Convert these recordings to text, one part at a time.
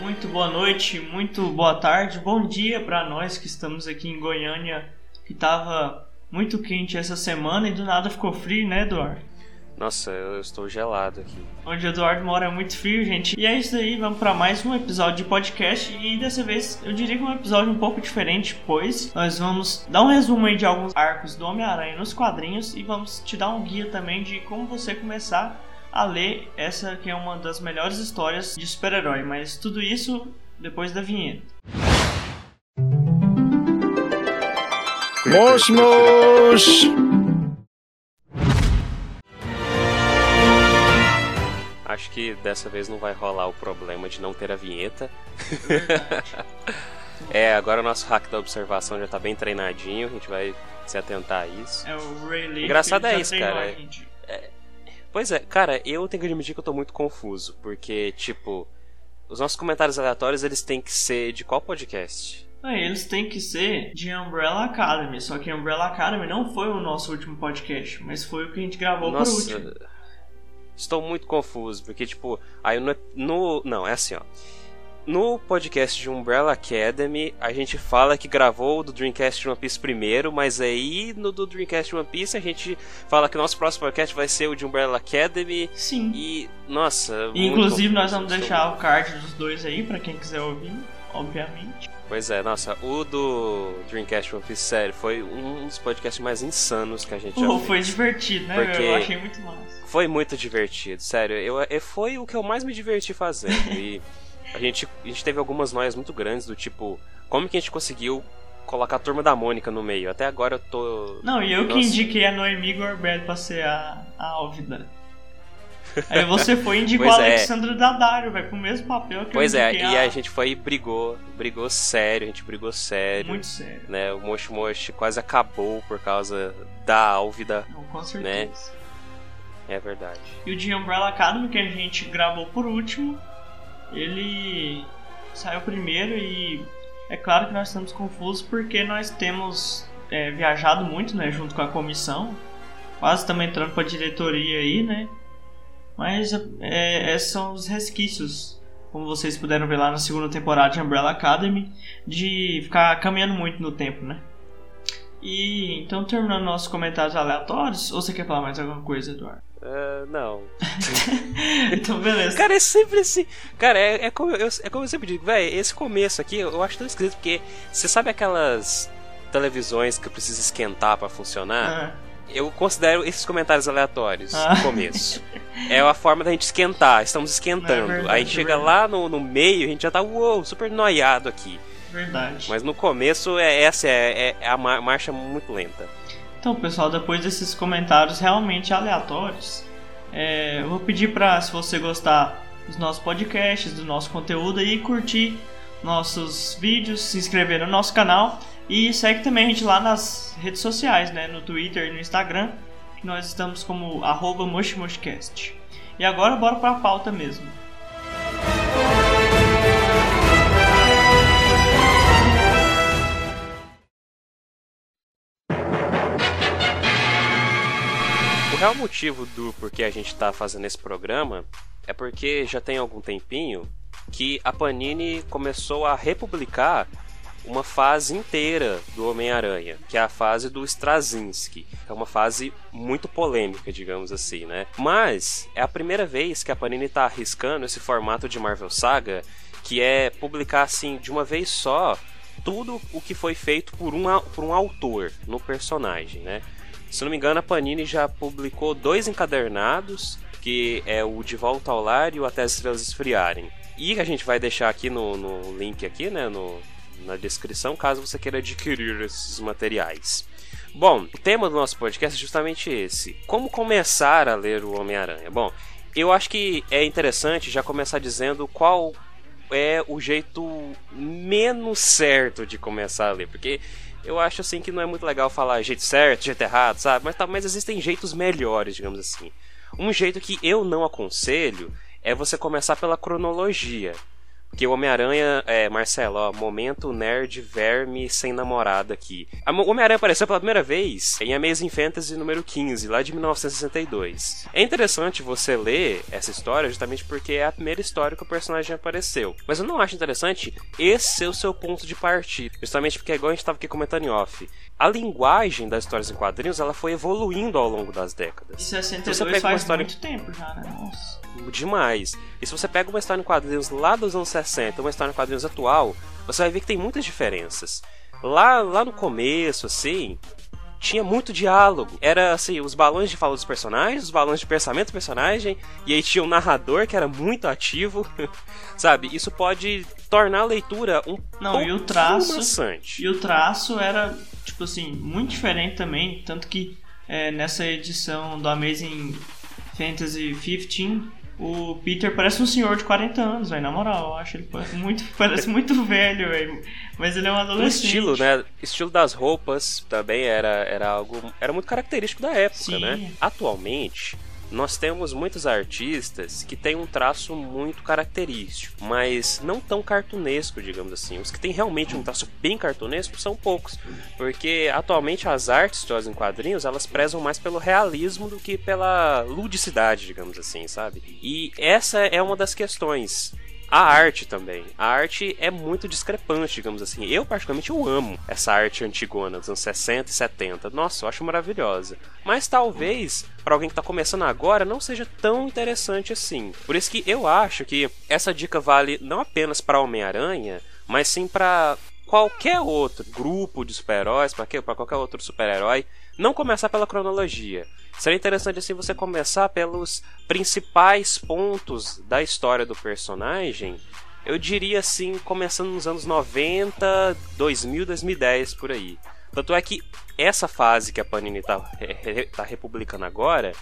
Muito boa noite, muito boa tarde, bom dia para nós que estamos aqui em Goiânia, que tava muito quente essa semana e do nada ficou frio, né, Eduardo? Nossa, eu estou gelado aqui. Onde o Eduardo mora é muito frio, gente. E é isso aí, vamos para mais um episódio de podcast. E dessa vez eu diria que um episódio um pouco diferente, pois nós vamos dar um resumo aí de alguns arcos do Homem-Aranha nos quadrinhos e vamos te dar um guia também de como você começar a ler essa que é uma das melhores histórias de super-herói. Mas tudo isso depois da vinheta. Mosh! Acho que dessa vez não vai rolar o problema de não ter a vinheta. é, agora o nosso hack da observação já tá bem treinadinho, a gente vai se atentar a isso. É o Ray Lee, Engraçado é isso, cara. a gente. Pois é, cara, eu tenho que admitir que eu tô muito confuso, porque, tipo, os nossos comentários aleatórios eles têm que ser de qual podcast? Ah, eles têm que ser de Umbrella Academy, só que Umbrella Academy não foi o nosso último podcast, mas foi o que a gente gravou por último. Nossa, estou muito confuso, porque, tipo, aí no, no. Não, é assim, ó. No podcast de Umbrella Academy, a gente fala que gravou o do Dreamcast One Piece primeiro, mas aí no do Dreamcast One Piece a gente fala que o nosso próximo podcast vai ser o de Umbrella Academy. Sim. E, nossa. E, inclusive nós vamos deixar o card dos dois aí pra quem quiser ouvir, obviamente. Pois é, nossa, o do Dreamcast One Piece, sério, foi um dos podcasts mais insanos que a gente já fez. foi divertido, né? Porque- Eu achei muito massa. Foi muito divertido, sério. Eu, eu- foi o que eu mais me diverti fazendo. e a gente, a gente teve algumas noias muito grandes do tipo, como que a gente conseguiu colocar a turma da Mônica no meio? Até agora eu tô. Não, e eu que Nossa. indiquei a Noemi Gorbert pra ser a, a Álvida. Aí você foi e indicou Pois a é. Alexandra Daddario, vai pro mesmo papel que Pois eu é, indiquei e a gente foi e brigou, brigou sério, a gente brigou sério. Muito sério. Né, o Moshi Moshi quase acabou por causa da Álvida. Não, com Né? certeza. É verdade. E o de Umbrella Academy, que a gente gravou por último, ele saiu primeiro e é claro que nós estamos confusos porque nós temos é, viajado muito, né, junto com a comissão, quase estamos entrando para a diretoria aí, né? Mas é, esses são os resquícios, como vocês puderam ver lá na segunda temporada de Umbrella Academy, de ficar caminhando muito no tempo, né? E então terminando nossos comentários aleatórios, ou você quer falar mais alguma coisa, Eduardo? Ah, não. então beleza. Cara, é sempre assim. Cara, é, é, como, eu, é como eu sempre digo, velho, esse começo aqui eu acho tão esquisito, porque você sabe aquelas televisões que precisa esquentar pra funcionar? Ah, Eu considero esses comentários aleatórios Ah. no começo. É a forma da gente esquentar, estamos esquentando. É verdade, Aí é chega verdade. lá no, no meio, a gente já tá, uou, super noiado aqui. verdade. Mas no começo, é, essa é, é a ma- marcha muito lenta. Então, pessoal, depois desses comentários realmente aleatórios, é, eu vou pedir pra, se você gostar dos nossos podcasts, do nosso conteúdo aí, curtir nossos vídeos, se inscrever no nosso canal e segue também a gente lá nas redes sociais, né, no Twitter e no Instagram, que nós estamos como arroba. E agora bora pra pauta mesmo. Real motivo do porquê a gente tá fazendo esse programa é porque já tem algum tempinho que a Panini começou a republicar uma fase inteira do Homem-Aranha, que é a fase do Straczynski. É uma fase muito polêmica, digamos assim, né? Mas é a primeira vez que a Panini tá arriscando esse formato de Marvel Saga, que é publicar assim de uma vez só tudo o que foi feito por um, por um autor no personagem, né? Se não me engano, a Panini já publicou dois encadernados, que é o De Volta ao Lar e o Até as Estrelas Esfriarem. E a gente vai deixar aqui no, no link aqui, né, no, na descrição, caso você queira adquirir esses materiais. Bom, o tema do nosso podcast é justamente esse: como começar a ler o Homem-Aranha. Bom, eu acho que é interessante já começar dizendo qual é o jeito menos certo de começar a ler, porque eu acho assim que não é muito legal falar jeito certo, jeito errado, sabe? Mas, mas existem jeitos melhores, digamos assim. Um jeito que eu não aconselho é você começar pela cronologia. Que o Homem-Aranha, é, Marcelo, ó, momento nerd verme sem namorada aqui. O Homem-Aranha apareceu pela primeira vez em Amazing Fantasy número 15, lá de 1962. É interessante você ler essa história justamente porque é a primeira história que o personagem apareceu. Mas eu não acho interessante esse ser o seu ponto de partida. Justamente porque, igual a gente estava aqui comentando em off, a linguagem das histórias em quadrinhos ela foi evoluindo ao longo das décadas. E 62 então, você pega faz uma história... muito tempo já, né? Nossa. Demais. E se você pega uma história em quadrinhos lá dos anos 60 uma história em quadrinhos atual, você vai ver que tem muitas diferenças. Lá, lá no começo, assim, tinha muito diálogo. Era assim, os balões de fala dos personagens, os balões de pensamento do personagem, e aí tinha um narrador que era muito ativo. sabe? Isso pode tornar a leitura um Não, e o traço maçante. E o traço era, tipo assim, muito diferente também, tanto que é, nessa edição do Amazing Fantasy 15 o Peter parece um senhor de 40 anos, velho. Na moral, eu acho ele muito, parece muito velho, velho. Mas ele é um adolescente. O estilo, né? Estilo das roupas também era, era algo. Era muito característico da época, Sim. né? Atualmente, nós temos muitos artistas que têm um traço muito característico, mas não tão cartunesco, digamos assim. Os que têm realmente um traço bem cartunesco são poucos, porque atualmente as artes histórias em quadrinhos elas prezam mais pelo realismo do que pela ludicidade, digamos assim, sabe? E essa é uma das questões a arte também. A arte é muito discrepante, digamos assim. Eu, particularmente, eu amo essa arte antigona dos anos 60 e 70. Nossa, eu acho maravilhosa. Mas talvez, para alguém que está começando agora, não seja tão interessante assim. Por isso que eu acho que essa dica vale não apenas para Homem-Aranha, mas sim para qualquer outro grupo de super-heróis, para qualquer outro super-herói, não começar pela cronologia. Seria interessante assim você começar pelos principais pontos da história do personagem. Eu diria assim, começando nos anos 90, 2000, 2010 por aí. Tanto é que essa fase que a Panini está tá republicando agora,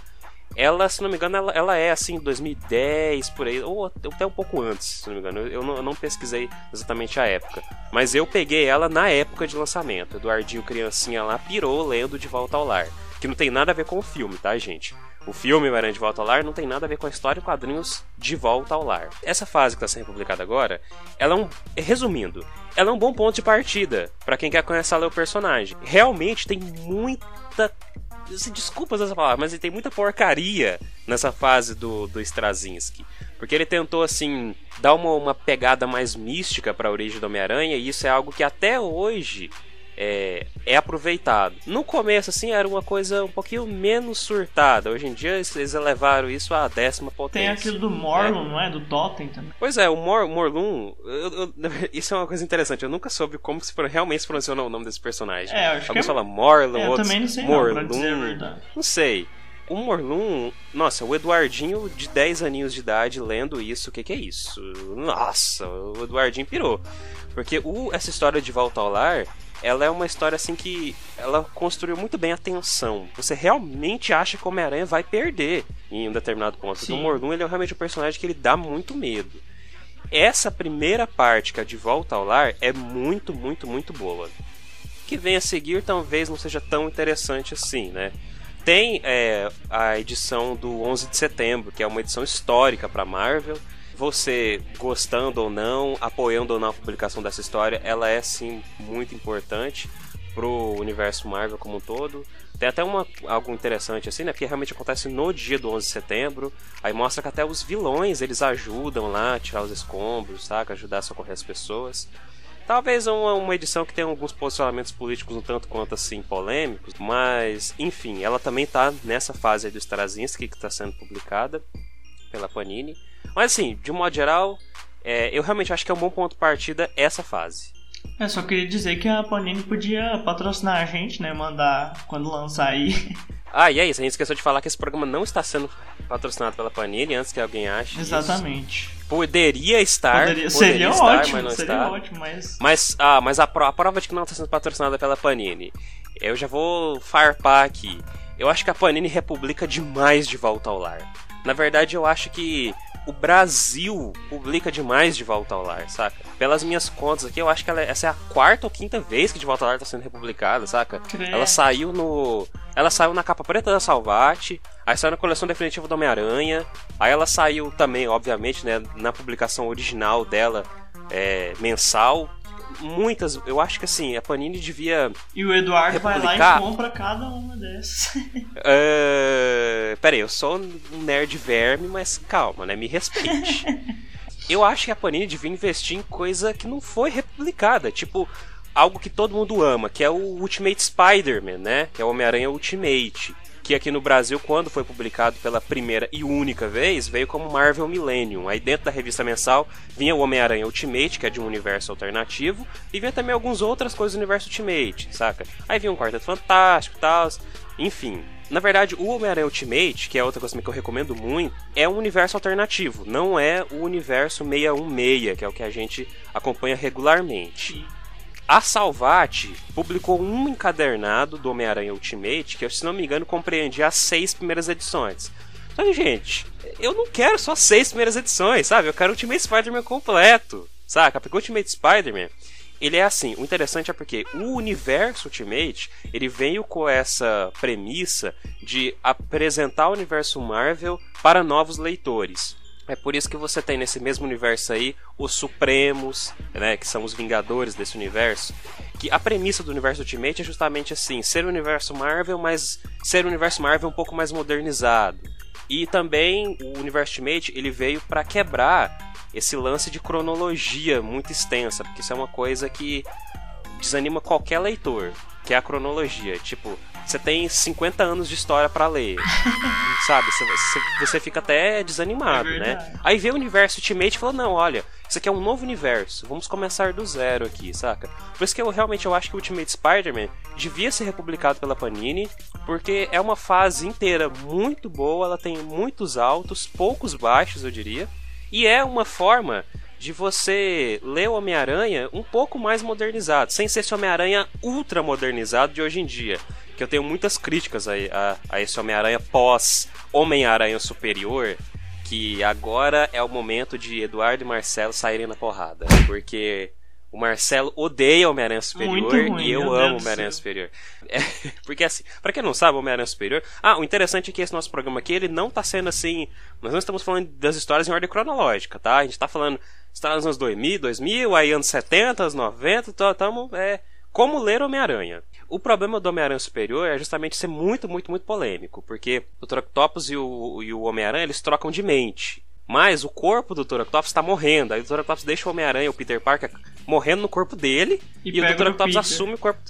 ela, se não me engano, ela, ela é assim 2010 por aí, ou até um pouco antes, se não me engano. Eu, não, eu não pesquisei exatamente a época, mas eu peguei ela na época de lançamento. Eduardinho criancinha lá pirou lendo De Volta ao Lar, que não tem nada a ver com o filme, tá, gente? O filme Aranha de Volta ao Lar não tem nada a ver com a história e quadrinhos de Volta ao Lar. Essa fase que está sendo publicada agora, ela é um. Resumindo, ela é um bom ponto de partida para quem quer conhecer ler o personagem. Realmente tem muita Desculpas essa palavra, mas ele tem muita porcaria nessa fase do, do Straczynski. Porque ele tentou, assim, dar uma, uma pegada mais mística para a origem do Homem-Aranha, e isso é algo que até hoje é, é, aproveitado. No começo, assim, era uma coisa um pouquinho menos surtada. Hoje em dia, eles elevaram isso à décima potência. Tem aquilo do Morlun, é. não é? Do Totem também. Pois é, o Mor Morlun... Eu, eu, isso é uma coisa interessante. Eu nunca soube como se realmente se pronunciona o nome desse personagem. É, acho Alguns que é... falam Morlun, é, outros... também não sei Morlun. Não, não sei. O Morlun, nossa, o Eduardinho de 10 aninhos de idade lendo isso, o que, que é isso? Nossa, o Eduardinho pirou. Porque o, essa história de Volta ao Lar ela é uma história assim que ela construiu muito bem a tensão. Você realmente acha que o Homem-Aranha vai perder em um determinado ponto. Sim. Porque o Morlun ele é realmente um personagem que ele dá muito medo. Essa primeira parte, que é de volta ao lar, é muito, muito, muito boa. Que vem a seguir talvez não seja tão interessante assim, né? Tem é, a edição do 11 de setembro, que é uma edição histórica para Marvel você gostando ou não, apoiando ou não a publicação dessa história, ela é sim muito importante pro universo Marvel como um todo. Tem até uma, algo interessante assim, né? Porque realmente acontece no dia do 11 de setembro. Aí mostra que até os vilões eles ajudam lá a tirar os escombros, saca? Ajudar a socorrer as pessoas. Talvez uma, uma edição que tenha alguns posicionamentos políticos um tanto quanto assim polêmicos, mas enfim, ela também tá nessa fase do Straczynski que está sendo publicada pela Panini. Mas assim, de um modo geral, é, eu realmente acho que é um bom ponto de partida essa fase. É, só queria dizer que a Panini podia patrocinar a gente, né? Mandar quando lançar aí. Ah, e é isso, a gente esqueceu de falar que esse programa não está sendo patrocinado pela Panini antes que alguém ache. Exatamente. Isso. Poderia estar. Poderia, poderia seria estar, ótimo, mas não seria está. ótimo, mas. Mas, ah, mas a, a prova de que não está sendo patrocinada pela Panini. Eu já vou farpar aqui. Eu acho que a Panini republica demais de volta ao lar. Na verdade, eu acho que o Brasil publica demais De Volta ao Lar, saca? Pelas minhas contas aqui, eu acho que ela, é, essa é a quarta ou quinta vez que De Volta ao Lar tá sendo republicada, saca? Ela saiu no. Ela saiu na capa preta da Salvati, aí saiu na coleção definitiva do Homem-Aranha, aí ela saiu também, obviamente, né, na publicação original dela, é, mensal, muitas. Eu acho que assim, a Panini devia. E o Eduardo vai lá e compra cada uma dessas. uh, peraí, eu sou um nerd verme, mas calma, né? Me respeite. eu acho que a Panini devia investir em coisa que não foi republicada. Tipo, algo que todo mundo ama, que é o Ultimate Spider-Man, né? Que é o Homem-Aranha Ultimate que aqui no Brasil, quando foi publicado pela primeira e única vez, veio como Marvel Millennium. Aí dentro da revista mensal vinha o Homem-Aranha Ultimate, que é de um universo alternativo, e vinha também algumas outras coisas do universo Ultimate, saca? Aí vinha um Quarteto Fantástico e tal, enfim. Na verdade, o Homem-Aranha Ultimate, que é outra coisa que eu recomendo muito, é um universo alternativo, não é o universo 616, que é o que a gente acompanha regularmente. A Salvati publicou um encadernado do Homem-Aranha Ultimate que, se não me engano, compreendia as seis primeiras edições. Então, gente, eu não quero só seis primeiras edições, sabe? Eu quero o Ultimate Spider-Man completo, saca? Porque o Ultimate Spider-Man, ele é assim, o interessante é porque o universo Ultimate, ele veio com essa premissa de apresentar o universo Marvel para novos leitores. É por isso que você tem nesse mesmo universo aí os Supremos, né, que são os Vingadores desse universo. Que a premissa do universo Ultimate é justamente assim, ser o universo Marvel, mas ser o universo Marvel um pouco mais modernizado. E também o universo Ultimate, ele veio para quebrar esse lance de cronologia muito extensa, porque isso é uma coisa que desanima qualquer leitor, que é a cronologia. Tipo, você tem 50 anos de história para ler. sabe? Você, você, fica até desanimado, é né? Aí vê o universo Ultimate e fala: não, olha, isso aqui é um novo universo. Vamos começar do zero aqui, saca? Por isso que eu realmente eu acho que o Ultimate Spider-Man devia ser republicado pela Panini, porque é uma fase inteira muito boa, ela tem muitos altos, poucos baixos, eu diria. E é uma forma de você ler o Homem-Aranha um pouco mais modernizado, sem ser esse Homem-Aranha ultra modernizado de hoje em dia que eu tenho muitas críticas a, a, a esse Homem-Aranha pós Homem-Aranha Superior, que agora é o momento de Eduardo e Marcelo saírem na porrada. Porque o Marcelo odeia Homem-Aranha Superior ruim, e eu amo Homem-Aranha Superior. É, porque assim, para quem não sabe, Homem-Aranha Superior. Ah, o interessante é que esse nosso programa aqui, ele não tá sendo assim. Nós não estamos falando das histórias em ordem cronológica, tá? A gente tá falando histórias nos anos 2000, 2000, aí anos 70, anos 90, estamos. É, como ler Homem-Aranha. O problema do Homem-Aranha Superior é justamente ser muito, muito, muito polêmico, porque o Troctopus e o, e o Homem-Aranha eles trocam de mente. Mas o corpo do Troctopus está morrendo. Aí o Troctopus deixa o Homem-Aranha, o Peter Parker, morrendo no corpo dele. E, e o Troctopus assume o corpo.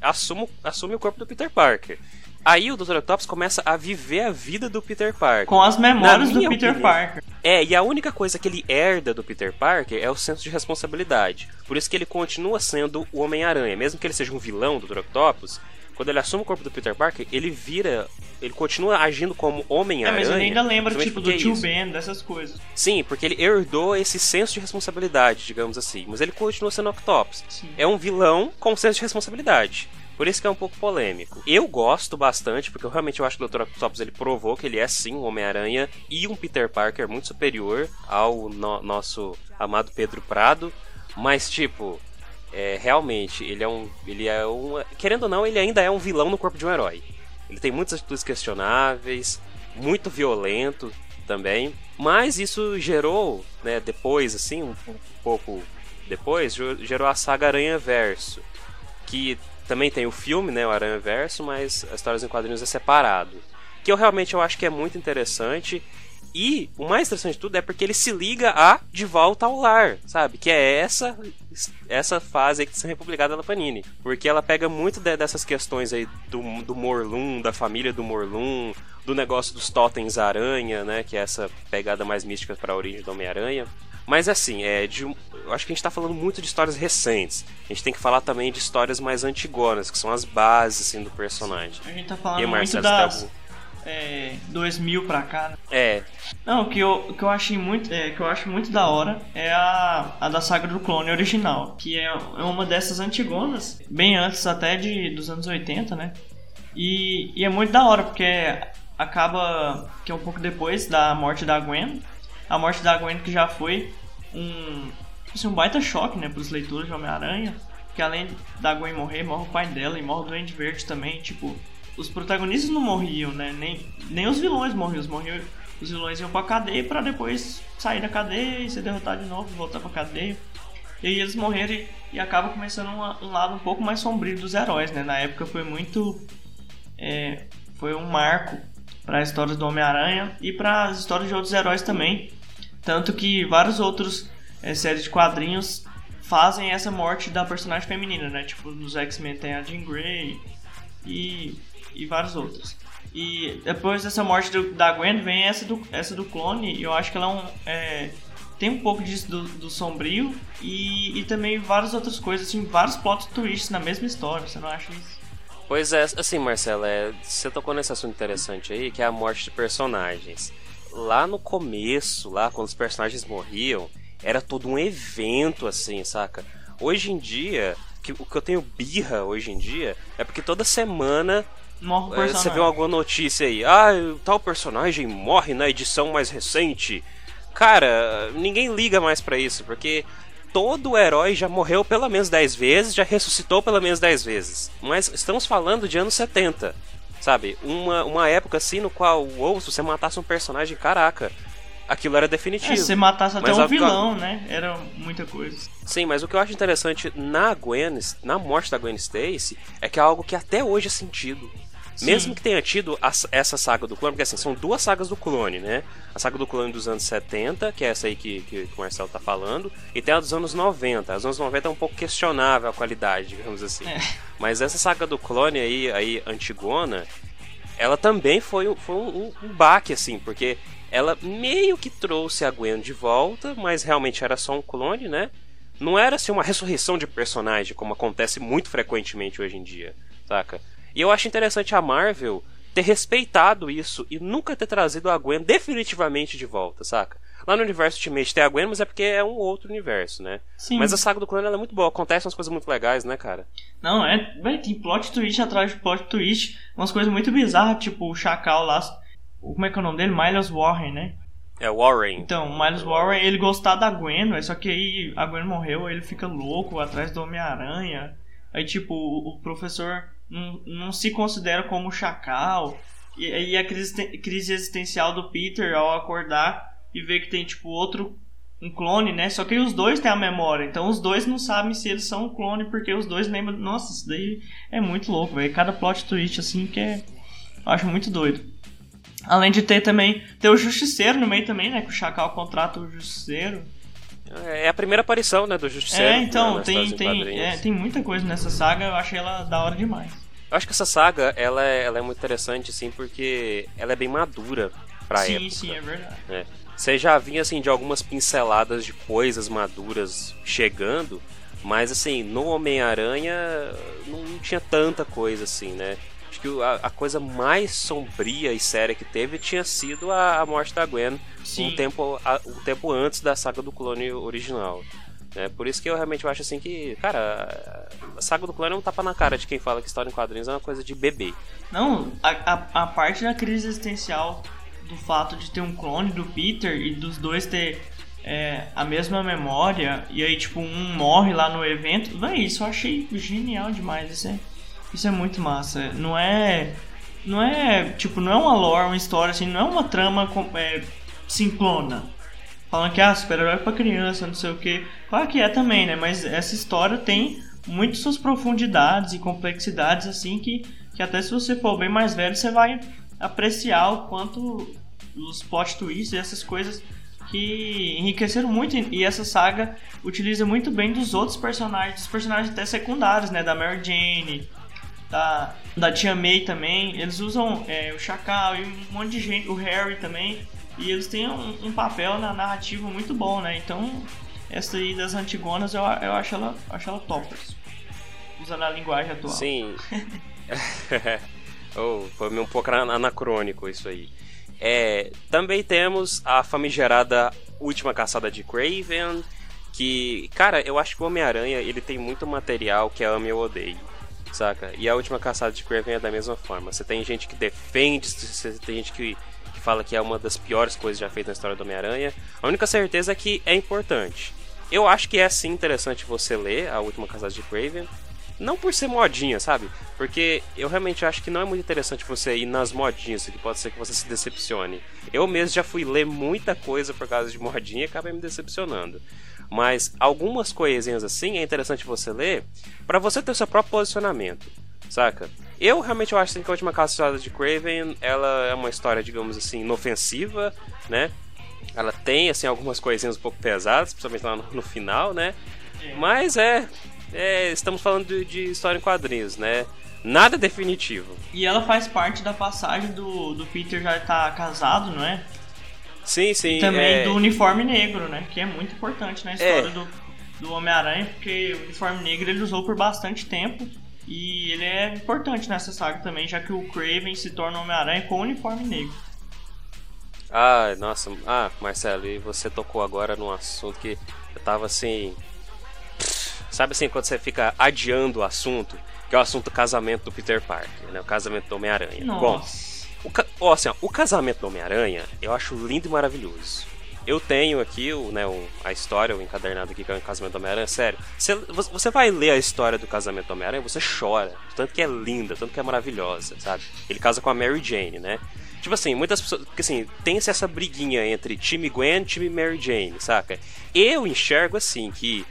Assume, assume o corpo do Peter Parker. Aí o Dr. Octopus começa a viver a vida do Peter Parker. Com as memórias do Peter opinião. Parker. É, e a única coisa que ele herda do Peter Parker é o senso de responsabilidade. Por isso que ele continua sendo o Homem-Aranha. Mesmo que ele seja um vilão do Dr. Octopus, quando ele assume o corpo do Peter Parker, ele vira. Ele continua agindo como Homem-Aranha. É, mas ele ainda lembra, tipo, do é tio Ben, dessas coisas. Sim, porque ele herdou esse senso de responsabilidade, digamos assim. Mas ele continua sendo Octopus. Sim. É um vilão com senso de responsabilidade. Por isso que é um pouco polêmico. Eu gosto bastante, porque eu realmente eu acho que o Dr. Octopus ele provou que ele é sim um Homem-Aranha e um Peter Parker muito superior ao no nosso amado Pedro Prado. Mas, tipo, é, realmente, ele é um. Ele é um. Querendo ou não, ele ainda é um vilão no corpo de um herói. Ele tem muitas atitudes questionáveis, muito violento também. Mas isso gerou, né, depois, assim, um, um pouco depois, gerou a saga Aranha Verso. Que também tem o filme, né, o Aranha Verso, mas as histórias em quadrinhos é separado. Que eu realmente eu acho que é muito interessante. E o mais interessante de tudo é porque ele se liga a De Volta ao Lar, sabe? Que é essa essa fase aí que está republicada pela Panini. Porque ela pega muito de, dessas questões aí do, do Morlun, da família do Morlun, do negócio dos totens aranha, né? Que é essa pegada mais mística para a origem do Homem-Aranha. Mas assim, é de, eu acho que a gente está falando muito de histórias recentes. A gente tem que falar também de histórias mais antigonas, que são as bases assim, do personagem. A gente tá falando e, Marcelo, muito das é, 2000 pra cá. Né? É. Não, o que eu, que eu achei muito, é, que eu acho muito da hora é a, a da saga do clone original, que é, é uma dessas antigonas, bem antes até de dos anos 80, né? E, e é muito da hora porque acaba que é um pouco depois da morte da Gwen a morte da Gwen que já foi um, assim, um baita choque, né, pros leitores de Homem-Aranha, que além da Gwen morrer, morre o pai dela e morre o Duende Verde também, tipo, os protagonistas não morriam, né, nem, nem os vilões morriam, os, morriam, os vilões iam pra cadeia para depois sair da cadeia e ser derrotado de novo, voltar pra cadeia. E aí eles morreram e, e acaba começando um, um, lado um pouco mais sombrio dos heróis, né? Na época foi muito. É, foi um marco para as histórias do Homem-Aranha e para as histórias de outros heróis também. Tanto que vários outros é, séries de quadrinhos fazem essa morte da personagem feminina, né? Tipo, nos X-Men tem a Jean Grey e, e vários outros. E depois dessa morte do, da Gwen vem essa do, essa do clone, e eu acho que ela é um, é, tem um pouco disso do, do sombrio e, e também várias outras coisas, assim, vários plot twists na mesma história, você não acha isso? Pois é, assim, Marcelo, é, você tocou nesse assunto interessante aí, que é a morte de personagens. Lá no começo, lá quando os personagens morriam, era todo um evento, assim, saca? Hoje em dia, que, o que eu tenho birra hoje em dia é porque toda semana morre é, você vê alguma notícia aí, ah, tal personagem morre na edição mais recente. Cara, ninguém liga mais para isso, porque todo herói já morreu pelo menos 10 vezes, já ressuscitou pelo menos 10 vezes. Mas estamos falando de anos 70, sabe? Uma, uma época assim no qual, ou se você matasse um personagem, caraca, aquilo era definitivo. É, se você matasse até mas um vilão, né? Era muita coisa. Sim, mas o que eu acho interessante na Gwen, na morte da Gwen Stacy, é que é algo que até hoje é sentido. Sim. Mesmo que tenha tido essa saga do clone, porque assim, são duas sagas do clone, né? A saga do clone dos anos 70, que é essa aí que, que, que o Marcelo tá falando, e tem a dos anos 90. As anos 90 é um pouco questionável a qualidade, digamos assim. É. Mas essa saga do clone aí, aí antigona, ela também foi, foi um, um, um baque, assim, porque ela meio que trouxe a Gwen de volta, mas realmente era só um clone, né? Não era assim uma ressurreição de personagem, como acontece muito frequentemente hoje em dia, saca? E eu acho interessante a Marvel ter respeitado isso e nunca ter trazido a Gwen definitivamente de volta, saca? Lá no universo Ultimate tem a Gwen, mas é porque é um outro universo, né? Sim. Mas a saga do clone é muito boa, acontecem umas coisas muito legais, né, cara? Não, é. Tem plot twist atrás de plot twist, umas coisas muito bizarras, tipo o Chacal lá. Como é que é o nome dele? Miles Warren, né? É Warren. Então, Miles Warren, ele gostava da Gwen, só que aí a Gwen morreu, ele fica louco atrás do Homem-Aranha. Aí, tipo, o, o professor não, não se considera como chacal. E, e a crise, crise existencial do Peter ao acordar e ver que tem tipo outro um clone, né? Só que os dois têm a memória, então os dois não sabem se eles são um clone porque os dois lembram. Nossa, isso daí é muito louco, velho. Cada plot twist assim que é, eu acho muito doido. Além de ter também ter o Justiceiro no meio também, né? Que o Chacal contrata o Justiceiro. É a primeira aparição, né, do Justiceiro. É, então, tem, tem, é, tem muita coisa nessa saga, eu achei ela da hora demais. Eu acho que essa saga, ela é, ela é muito interessante, assim, porque ela é bem madura pra sim, época. Sim, sim, é verdade. É. Você já vinha, assim, de algumas pinceladas de coisas maduras chegando, mas, assim, no Homem-Aranha não tinha tanta coisa, assim, né? Acho que a, a, coisa mais sombria e séria que teve tinha sido a, a morte da Gwen um tempo, a, um tempo antes da saga do clone original. É por isso que eu realmente acho assim que, cara, a saga do clone é um tapa na cara de quem fala que história em quadrinhos é uma coisa de bebê. Não, a, a, a parte da crise existencial do fato de ter um clone do Peter e dos dois ter é, a mesma memória e aí tipo um morre lá no evento, véi, isso eu achei genial demais, isso é, isso é muito massa. Não é não é tipo não é uma lore, uma história assim, não é uma trama é, simplona falando que ah, super-herói pra criança, não sei o que. Claro que é também, né? Mas essa história tem muito suas profundidades e complexidades, assim, que, que até se você for bem mais velho, você vai apreciar o quanto os plot twists e essas coisas que enriqueceram muito. E essa saga utiliza muito bem dos outros personagens, dos personagens até secundários, né? Da Mary Jane, da, da Tia May também. Eles usam é, o Chacal e um monte de gente, o Harry também. E eles têm um, um, papel na narrativa muito bom, né? Então, essa aí das Antigonas eu, eu acho ela, acho ela toppers. Usando a linguagem atual. Sim. oh, foi um pouco anacrônico isso aí. É, também temos a famigerada Última Caçada de Craven, que, cara, eu acho que o Homem-Aranha ele tem muito material que é ame ou odeio, saca? E a Última Caçada de Craven é da mesma forma. Você tem gente que defende, você tem gente que fala que é uma das piores coisas já feitas na história do Homem-Aranha. A única certeza é que é importante. Eu acho que é sim interessante você ler A Última Casada de Craven. Não por ser modinha, sabe? Porque eu realmente acho que não é muito interessante você ir nas modinhas, que pode ser que você se decepcione. Eu mesmo já fui ler muita coisa por causa de modinha e acabei me decepcionando. Mas algumas coisinhas assim é interessante você ler para você ter o seu próprio posicionamento, saca? Eu realmente acho assim, que a última caçada de Craven, ela é uma história, digamos assim, inofensiva, né? Ela tem assim algumas coisinhas um pouco pesadas, principalmente lá no, no final, né? Mas é, é, estamos falando de, de, história em quadrinhos, né? Nada definitivo. E ela faz parte da passagem do, do Peter já estar tá casado, não é? Sim, sim. E também é... do uniforme negro, né? Que é muito importante na história é. do, do Homem-Aranha, porque o uniforme negro ele usou por bastante tempo. E ele é importante nessa saga também, já que o Craven se torna Homem-Aranha com o uniforme negro. Ah, nossa. Ah, Marcelo, e você tocou agora num assunto que eu tava assim. Sabe assim, quando você fica adiando o assunto, que é o assunto do casamento do Peter Parker, né? O casamento do Homem-Aranha. Bom, o, ó, assim, ó, o casamento do Homem-Aranha eu acho lindo e maravilhoso. Eu tenho aqui o, né, o, a história, o encadernado aqui que é o casamento do Homem-Aranha. Sério, você, você vai ler a história do casamento do Homem-Aranha, você chora. Tanto que é linda, tanto que é maravilhosa, sabe? Ele casa com a Mary Jane, né? Tipo assim, muitas pessoas. Porque assim, tem-se essa briguinha entre time Gwen e time Mary Jane, saca? Eu enxergo assim que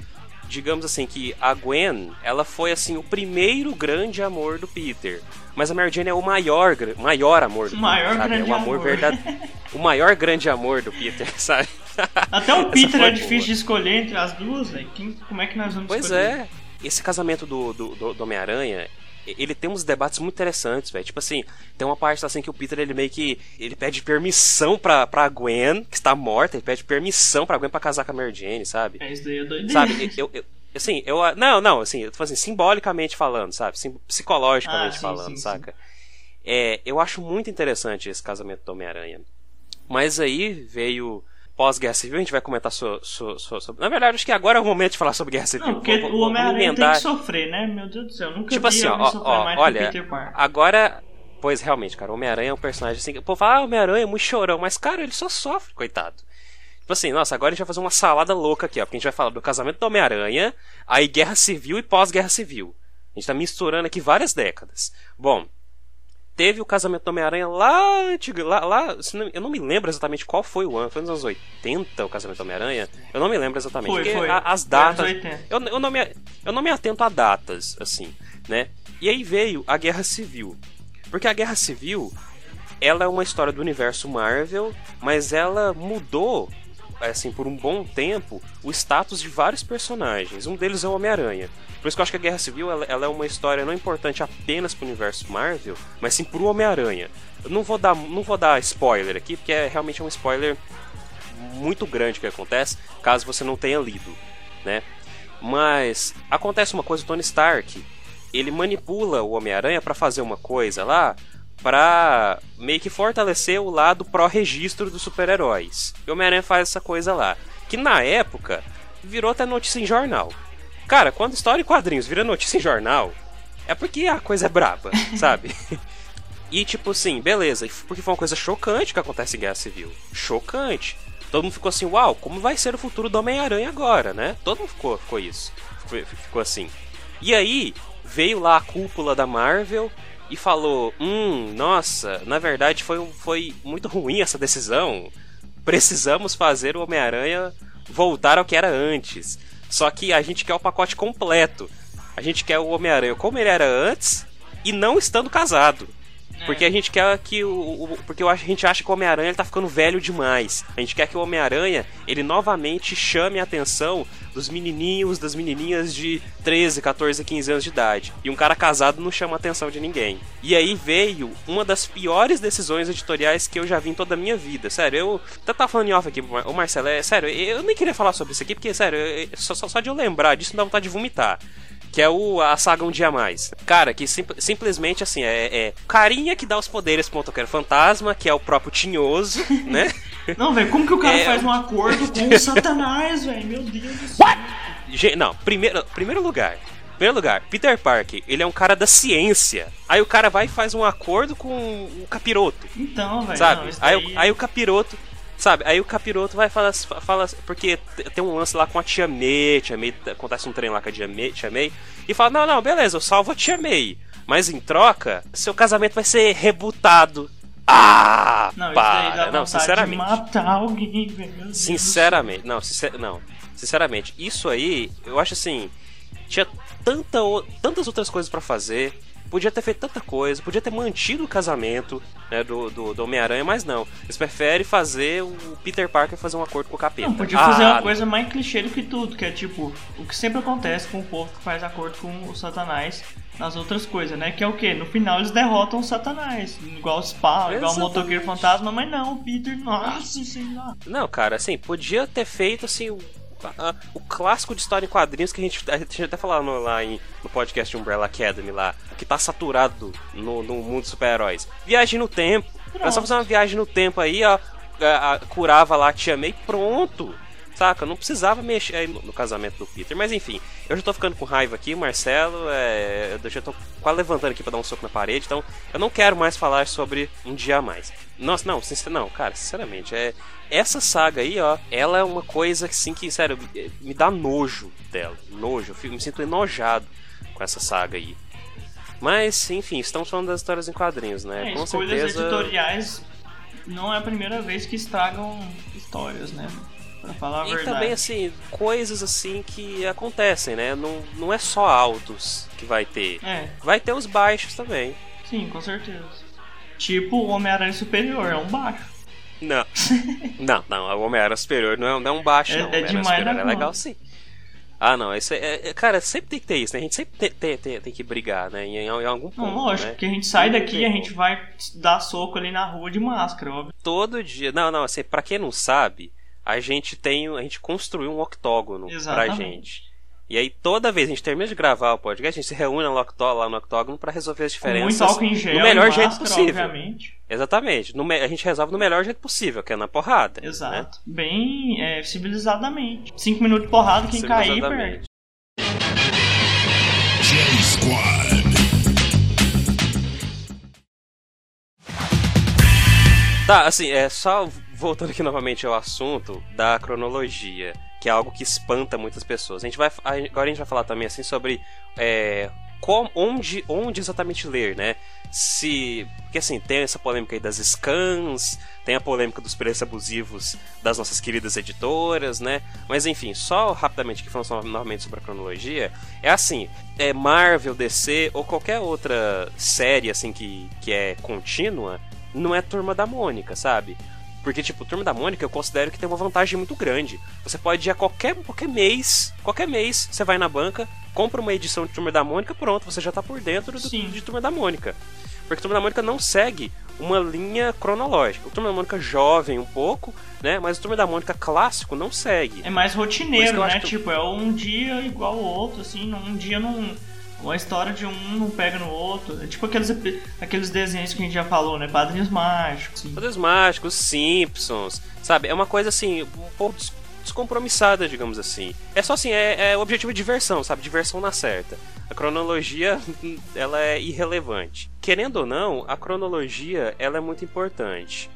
digamos assim, que a Gwen, ela foi assim o primeiro grande amor do Peter. Mas a Mary Jane é o maior, maior amor do maior Peter, sabe? É o amor, amor. verdadeiro. o maior grande amor do Peter, sabe? Até o Peter é difícil boa. de escolher entre as duas, velho. Como é que nós vamos pois escolher? Pois é. Esse casamento do, do, do, do Homem-Aranha, ele tem uns debates muito interessantes, velho. Tipo assim, tem uma parte assim que o Peter ele meio que ele pede permissão pra, pra Gwen, que está morta, ele pede permissão pra Gwen pra casar com a Mary Jane, sabe? É isso daí, é doideira. Sabe, eu, eu, Assim, eu. Não, não, assim, eu tô assim, simbolicamente falando, sabe? Sim, psicologicamente ah, sim, falando, sim, saca? É, eu acho muito interessante esse casamento do Homem-Aranha. Mas aí veio pós-Guerra Civil, a gente vai comentar sobre. So, so, so, na verdade, acho que agora é o momento de falar sobre Guerra Civil. Não, porque vou, vou, o Homem-Aranha tem que sofrer, né? Meu Deus do céu, nunca tipo vi assim, ó, ó, olha. Agora, pois realmente, cara, o Homem-Aranha é um personagem assim. O povo fala, ah, Homem-Aranha é muito chorão, mas, cara, ele só sofre, coitado. Tipo assim, nossa, agora a gente vai fazer uma salada louca aqui, ó. Porque a gente vai falar do casamento do Homem-Aranha, aí Guerra Civil e pós-Guerra Civil. A gente tá misturando aqui várias décadas. Bom, teve o casamento do Homem-Aranha lá antigo, lá, lá eu não me lembro exatamente qual foi o ano, foi nos anos 80 o casamento do Homem-Aranha? Eu não me lembro exatamente. Foi, foi. A, as datas. Eu, eu, não me, eu não me atento a datas, assim, né? E aí veio a Guerra Civil. Porque a Guerra Civil, ela é uma história do universo Marvel, mas ela mudou assim, por um bom tempo, o status de vários personagens. Um deles é o Homem-Aranha. Por isso que eu acho que a Guerra Civil ela, ela é uma história não importante apenas para o universo Marvel, mas sim para o Homem-Aranha. Não vou dar, não vou dar spoiler aqui, porque é realmente um spoiler muito grande que acontece, caso você não tenha lido, né? Mas acontece uma coisa, o Tony Stark, ele manipula o Homem-Aranha para fazer uma coisa lá para meio que fortalecer o lado pró-registro dos super-heróis. E o Homem-Aranha faz essa coisa lá. Que na época virou até notícia em jornal. Cara, quando história e quadrinhos vira notícia em jornal, é porque a coisa é braba, sabe? E tipo assim, beleza, porque foi uma coisa chocante que acontece em Guerra Civil. Chocante. Todo mundo ficou assim, uau, como vai ser o futuro do Homem-Aranha agora, né? Todo mundo ficou, ficou isso. Ficou, ficou assim. E aí, veio lá a cúpula da Marvel e falou: Hum, nossa, na verdade foi, foi muito ruim essa decisão. Precisamos fazer o Homem-Aranha voltar ao que era antes. Só que a gente quer o pacote completo. A gente quer o Homem-Aranha como ele era antes e não estando casado. Porque a gente quer que o. o porque a gente acha que o Homem-Aranha está ficando velho demais. A gente quer que o Homem-Aranha ele novamente chame a atenção dos menininhos, das menininhas de 13, 14, 15 anos de idade. E um cara casado não chama a atenção de ninguém. E aí veio uma das piores decisões editoriais que eu já vi em toda a minha vida. Sério, eu até tava falando em off aqui, o Marcelo, é sério, eu nem queria falar sobre isso aqui, porque, sério, só, só, só de eu lembrar disso dá vontade de vomitar que é o, a saga Um Dia Mais. Cara, que sim, simplesmente assim, é, é carinha que dá os poderes pro Motoqueiro Fantasma, que é o próprio Tinhoso, né? Não, velho, como que o cara é... faz um acordo com o Satanás, velho? Meu Deus do céu. Não, primeiro, primeiro lugar. primeiro lugar, Peter Parker, ele é um cara da ciência. Aí o cara vai e faz um acordo com o capiroto. Então, velho. Sabe? não, aí, daí- aí o capiroto. Sabe? Aí o capiroto vai falar. fala porque tem um lance lá com a tia May. Tia May acontece um trem lá com a tia May, tia May e fala: Não, não, beleza, eu salvo a tia May. Mas em troca, seu casamento vai ser rebutado. Ah! Não, para! Não, sinceramente. matar alguém, velho. Sinceramente, não, sincer, não, sinceramente, isso aí, eu acho assim, tinha tanta, tantas outras coisas pra fazer, podia ter feito tanta coisa, podia ter mantido o casamento né, do, do, do Homem-Aranha, mas não. Eles preferem fazer o Peter Parker fazer um acordo com o capeta. Não, podia fazer Ah, uma coisa mais clichê do que tudo, que é tipo, o que sempre acontece com o povo que faz acordo com o Satanás nas outras coisas, né? Que é o quê? No final eles derrotam o Satanás. Igual o Spawn, igual o. Motoqueiro Fantasma, mas não, o Peter, nossa, sei lá. Não, cara, assim, podia ter feito assim a- o clássico de história em quadrinhos que a gente, a gente até falou no, lá em, no podcast Umbrella Academy lá, que tá saturado no, no mundo super-heróis. Viagem no tempo. Era só fazer uma viagem no tempo aí, ó. a- a- curava lá a tia May, pronto. Saca? Não precisava mexer aí no, casamento do Peter. Mas enfim, eu já tô ficando com raiva aqui, Marcelo. É, eu já tô quase levantando aqui pra dar um soco na parede. Então eu não quero mais falar sobre um dia a mais. Nossa, não, sincer, não, cara, sinceramente, é. Essa saga aí, ó, ela é uma coisa que, assim, que, sério, me dá nojo dela. Nojo, eu fico- me sinto enojado com essa saga aí. Mas, enfim, estamos falando das histórias em quadrinhos, né? É, com certeza. editoriais não é a primeira vez que estragam histórias, né? Pra falar a E verdade. também, assim, coisas assim que acontecem, né? Não, não é só altos que vai ter. É, Vai ter os baixos também. sim, com certeza. Tipo o Homem-Aranha Superior, é um baixo. Não. não, não, o Homem-Aranha Superior não é, não é um baixo, É- não. é Homem-Aranha demais Superior é legal sim. Ah, não, isso é, é- Cara, sempre tem que ter isso, né? A gente sempre tem, tem, tem, tem que brigar, né? Em, em algum ponto. Não, lógico, né? porque a gente sai Não daqui e a gente vai dar soco ali na rua de máscara, óbvio. Todo dia. Não, não, assim, pra quem não sabe, a gente tem. A gente construiu um octógono pra Exatamente. gente. E aí, toda vez a gente termina de gravar o podcast, a gente se reúne no octó- lá no octógono pra resolver as Com muito diferenças álcool em gel, no melhor e jeito máscara, possível. obviamente. Exatamente. No me- a gente resolve no melhor jeito possível, que é na porrada. Né? Exato. Bem é, civilizadamente. Cinco minutos de porrada, quem cair, perde. J Tá, assim, é só voltando aqui novamente ao assunto da cronologia, que é algo que espanta muitas pessoas. A gente vai, agora a gente vai falar também assim sobre é, qual- onde, onde exatamente ler, né? Se, porque assim tem essa polêmica aí das scans, tem a polêmica dos preços abusivos das nossas queridas editoras, né? Mas enfim, só rapidamente que falando novamente sobre a cronologia, é assim, é Marvel, DC ou qualquer outra série assim que, que é contínua, não é Turma da Mônica, sabe? Porque, tipo, Turma da Mônica eu considero que tem uma vantagem muito grande. Você pode ir a qualquer, qualquer mês, qualquer mês, você vai na banca, compra uma edição de Turma da Mônica, pronto, você já tá por dentro do, de Turma da Mônica. Porque Turma da Mônica não segue uma linha cronológica. O Turma da Mônica jovem um pouco, né? Mas o Turma da Mônica clássico não segue. É mais rotineiro, né? que- Tipo, é um dia igual o outro, assim, um dia não. Uma história de um não pega no outro. É tipo aqueles, aqueles desenhos que a gente já falou, né? Padrinhos mágicos. Assim. Poderes Mágicos, Simpsons, sabe? É uma coisa assim, um pouco des- descompromissada, digamos assim. É só assim, é, é o objetivo é diversão, sabe? Diversão na certa. A cronologia, ela é irrelevante. Querendo ou não, a cronologia, ela é muito importante.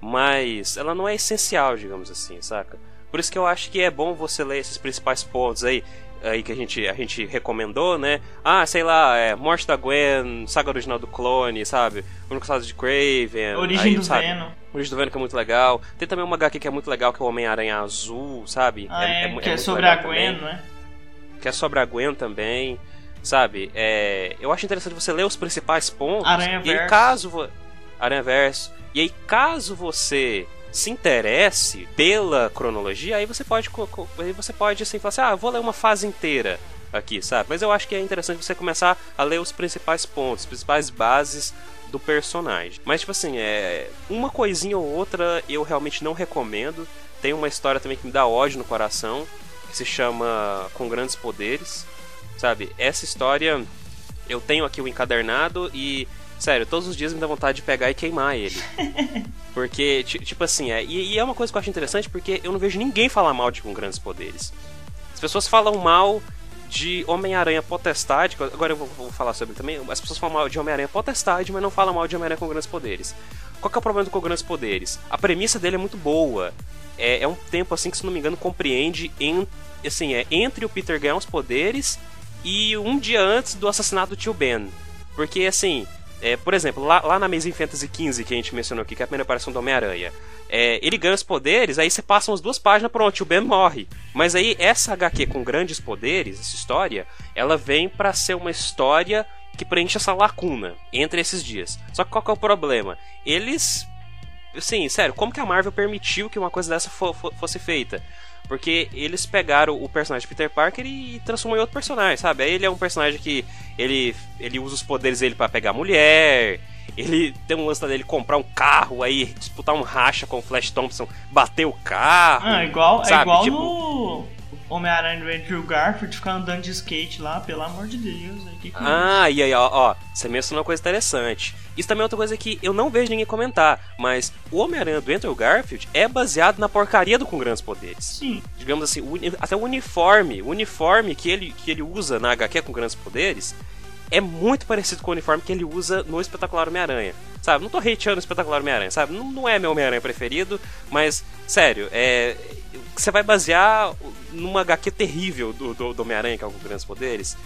Mas ela não é essencial, digamos assim, saca? Por isso que eu acho que é bom você ler esses principais pontos aí, aí que a gente, a gente recomendou, né? Ah, sei lá, é, Morte da Gwen, Saga Original do Clone, sabe? O Único Estado de Craven. Origem aí, do sabe? Venom. Origem do Venom que é muito legal. Tem também uma HQ que é muito legal, que é o Homem-Aranha Azul, sabe? Ah, é, mu- que é muito sobre a Gwen, também. né? Que é sobre a Gwen também, sabe? É, eu acho interessante você ler os principais pontos. Aranha E aí, Verso. caso... vo- Aranha Verso. E aí, caso você se interesse pela cronologia, aí você pode, aí você pode assim, falar assim, ah, vou ler uma fase inteira aqui, sabe? Mas eu acho que é interessante você começar a ler os principais pontos, principais bases do personagem. Mas, tipo assim, é. Uma coisinha ou outra eu realmente não recomendo. Tem uma história também que me dá ódio no coração, que se chama Com Grandes Poderes. Sabe? Essa história eu tenho aqui o encadernado e. Sério, todos os dias me dá vontade de pegar e queimar ele. Porque, ti- tipo assim, é, e, e é uma coisa que eu acho interessante porque eu não vejo ninguém falar mal de Com Grandes Poderes. As pessoas falam mal de Homem-Aranha Potestade, agora eu vou, vou, falar sobre também, as pessoas falam mal de Homem-Aranha Potestade, mas não falam mal de Homem-Aranha com grandes poderes. Qual que é o problema do com grandes poderes? A premissa dele é muito boa. É, é um tempo assim que, se não me engano, compreende em, assim, é, entre o Peter ganhar os poderes e um dia antes do assassinato do tio Ben. Porque, assim, é, por exemplo, lá, lá na Amazing Fantasy XV, que a gente mencionou aqui, que é a primeira aparição do Homem-Aranha, é, ele ganha os poderes, aí você passa umas duas páginas, pronto, o Ben morre. Mas aí, essa HQ com grandes poderes, essa história, ela vem para ser uma história que preenche essa lacuna entre esses dias. Só que qual que é o problema? Eles. Sim, sério, como que a Marvel permitiu que uma coisa dessa fosse feita? Porque eles pegaram o personagem Peter Parker e transformou em outro personagem, sabe? Aí ele é um personagem que ele, ele usa os poderes dele para pegar mulher. Ele tem um lance dele comprar um carro, aí disputar um racha com o Flash Thompson, bater o carro. Ah, igual, é sabe? é igual tipo, no Homem-Aranha do Andrew Garfield ficar andando de skate lá, pelo amor de Deus. Aí, que que é ah, e aí, ó, ó, você mencionou uma coisa interessante. Isso também é outra coisa que eu não vejo ninguém comentar, mas o Homem-Aranha do Andrew Garfield é baseado na porcaria do Com Grandes Poderes. Sim. Digamos assim, o, até o uniforme, o uniforme que ele, que ele usa na HQ com Grandes Poderes é muito parecido com o uniforme que ele usa no Espetacular Homem-Aranha. Sabe? Não tô hateando o Espetacular Homem-Aranha, sabe? Não, não é meu Homem-Aranha preferido, mas, sério, é você vai basear numa HQ terrível do, do, do Homem-Aranha, que é o Grandes Poderes,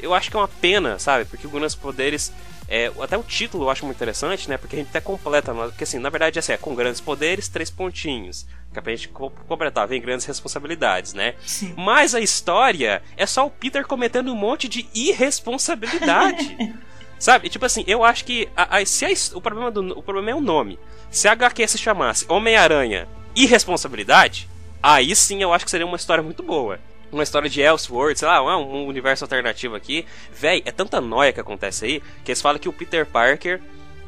eu acho que é uma pena, sabe? Porque o Grandes Poderes. É, até o título eu acho muito interessante, né? Porque a gente até completa, porque assim, na verdade assim, é com grandes poderes, três pontinhos. Que é pra gente completar, vem grandes responsabilidades, né? Sim. Mas a história é só o Peter cometendo um monte de irresponsabilidade. sabe? Tipo assim, eu acho que a, a, se a, o, problema do, o problema é o nome. Se a HQ se chamasse Homem-Aranha Irresponsabilidade, aí sim eu acho que seria uma história muito boa. Uma história de Elseworlds, sei lá, um universo alternativo aqui. Véi, é tanta noia que acontece aí que eles falam que o Peter Parker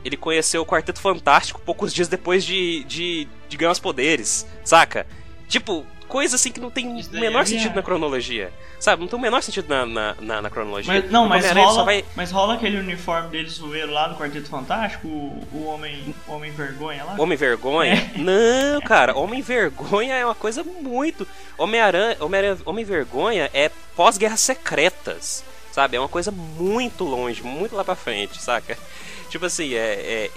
ele conheceu o Quarteto Fantástico poucos dias depois de, de, de ganhar os poderes, saca? Tipo, coisa assim que não tem o menor é sentido na cronologia. Sabe? Não tem o menor sentido na, na, na, na cronologia. Mas, não, mas rola, vai... mas rola aquele uniforme deles zoeiro lá no Quarteto Fantástico, o, o Homem, o Homem Vergonha lá? Homem Vergonha? É. Não, cara, Homem Vergonha é uma coisa muito. Homem-Aranha, Homem, Homem Vergonha é pós-guerras secretas. Sabe? É uma coisa muito longe, muito lá pra frente, saca? Tipo assim, é, é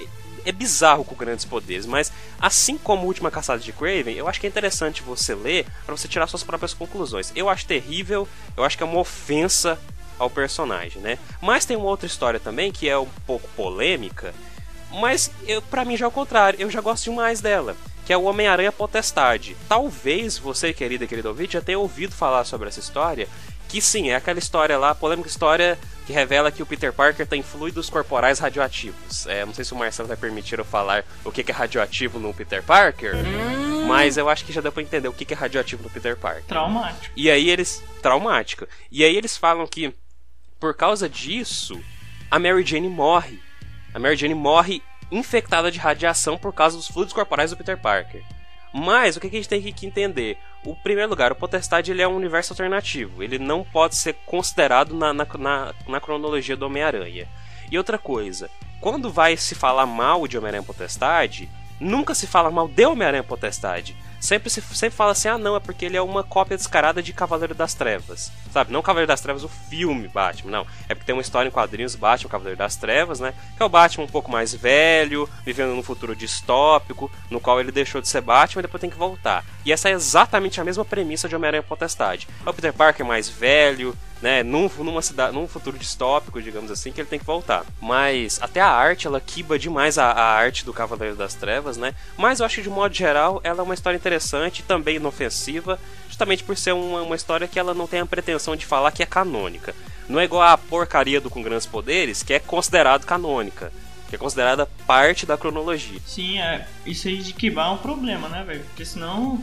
é bizarro com grandes poderes, mas assim como a última caçada de Craven, eu acho que é interessante você ler para você tirar suas próprias conclusões. Eu acho terrível, eu acho que é uma ofensa ao personagem, né? Mas tem uma outra história também que é um pouco polêmica, mas para mim já é o contrário, eu já gosto demais dela. Que é o Homem-Aranha Potestade. Talvez você, querida e querido ouvinte, já tenha ouvido falar sobre essa história. Que sim, é aquela história lá, polêmica história que revela que o Peter Parker tem fluidos corporais radioativos. É, não sei se o Marcelo vai permitir eu falar o que é radioativo no Peter Parker, hum. mas eu acho que já deu pra entender o que é radioativo no Peter Parker. Traumático. E aí eles. Traumático. E aí eles falam que, por causa disso, a Mary Jane morre. A Mary Jane morre infectada de radiação por causa dos fluidos corporais do Peter Parker. Mas o que a gente tem que entender? O primeiro lugar, o Potestade ele é um universo alternativo. Ele não pode ser considerado na, na, na, na cronologia do Homem-Aranha. E outra coisa, quando vai se falar mal de Homem-Aranha Potestade, nunca se fala mal de Homem-Aranha Potestade. Sempre se sempre fala assim: ah, não, é porque ele é uma cópia descarada de Cavaleiro das Trevas. Sabe? Não Cavaleiro das Trevas, o filme Batman, não. É porque tem uma história em quadrinhos Batman, Cavaleiro das Trevas, né? Que é o Batman um pouco mais velho, vivendo num futuro distópico, no qual ele deixou de ser Batman e depois tem que voltar. E essa é exatamente a mesma premissa de Homem-Aranha Potestade. É o Peter Parker mais velho, né, num, numa cidade, num futuro distópico, digamos assim, que ele tem que voltar. Mas até a arte, ela quiba demais a, a, arte do Cavaleiro das Trevas, né? Mas eu acho que de modo geral ela é uma história interessante, também inofensiva, justamente por ser uma, uma história que ela não tem a pretensão de falar que é canônica. Não é igual a porcaria do Com Grandes Poderes, que é considerado canônica. Que é considerada parte da cronologia. Sim, é, isso aí de quibar é um problema, né, velho? Porque senão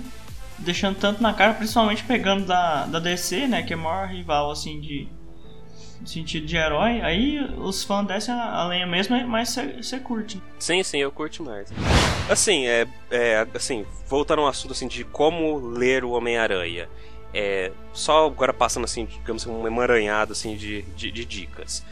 deixando tanto na cara, principalmente pegando da, da DC, né, que é o maior rival assim de, sentido de herói, aí os fãs descem a, lenha mesmo, mas você curte. Sim, sim, eu curto mais. Assim, é, é assim, voltando ao assunto assim de como ler o Homem-Aranha. É, só agora passando assim, digamos um emaranhado assim de, de, de dicas.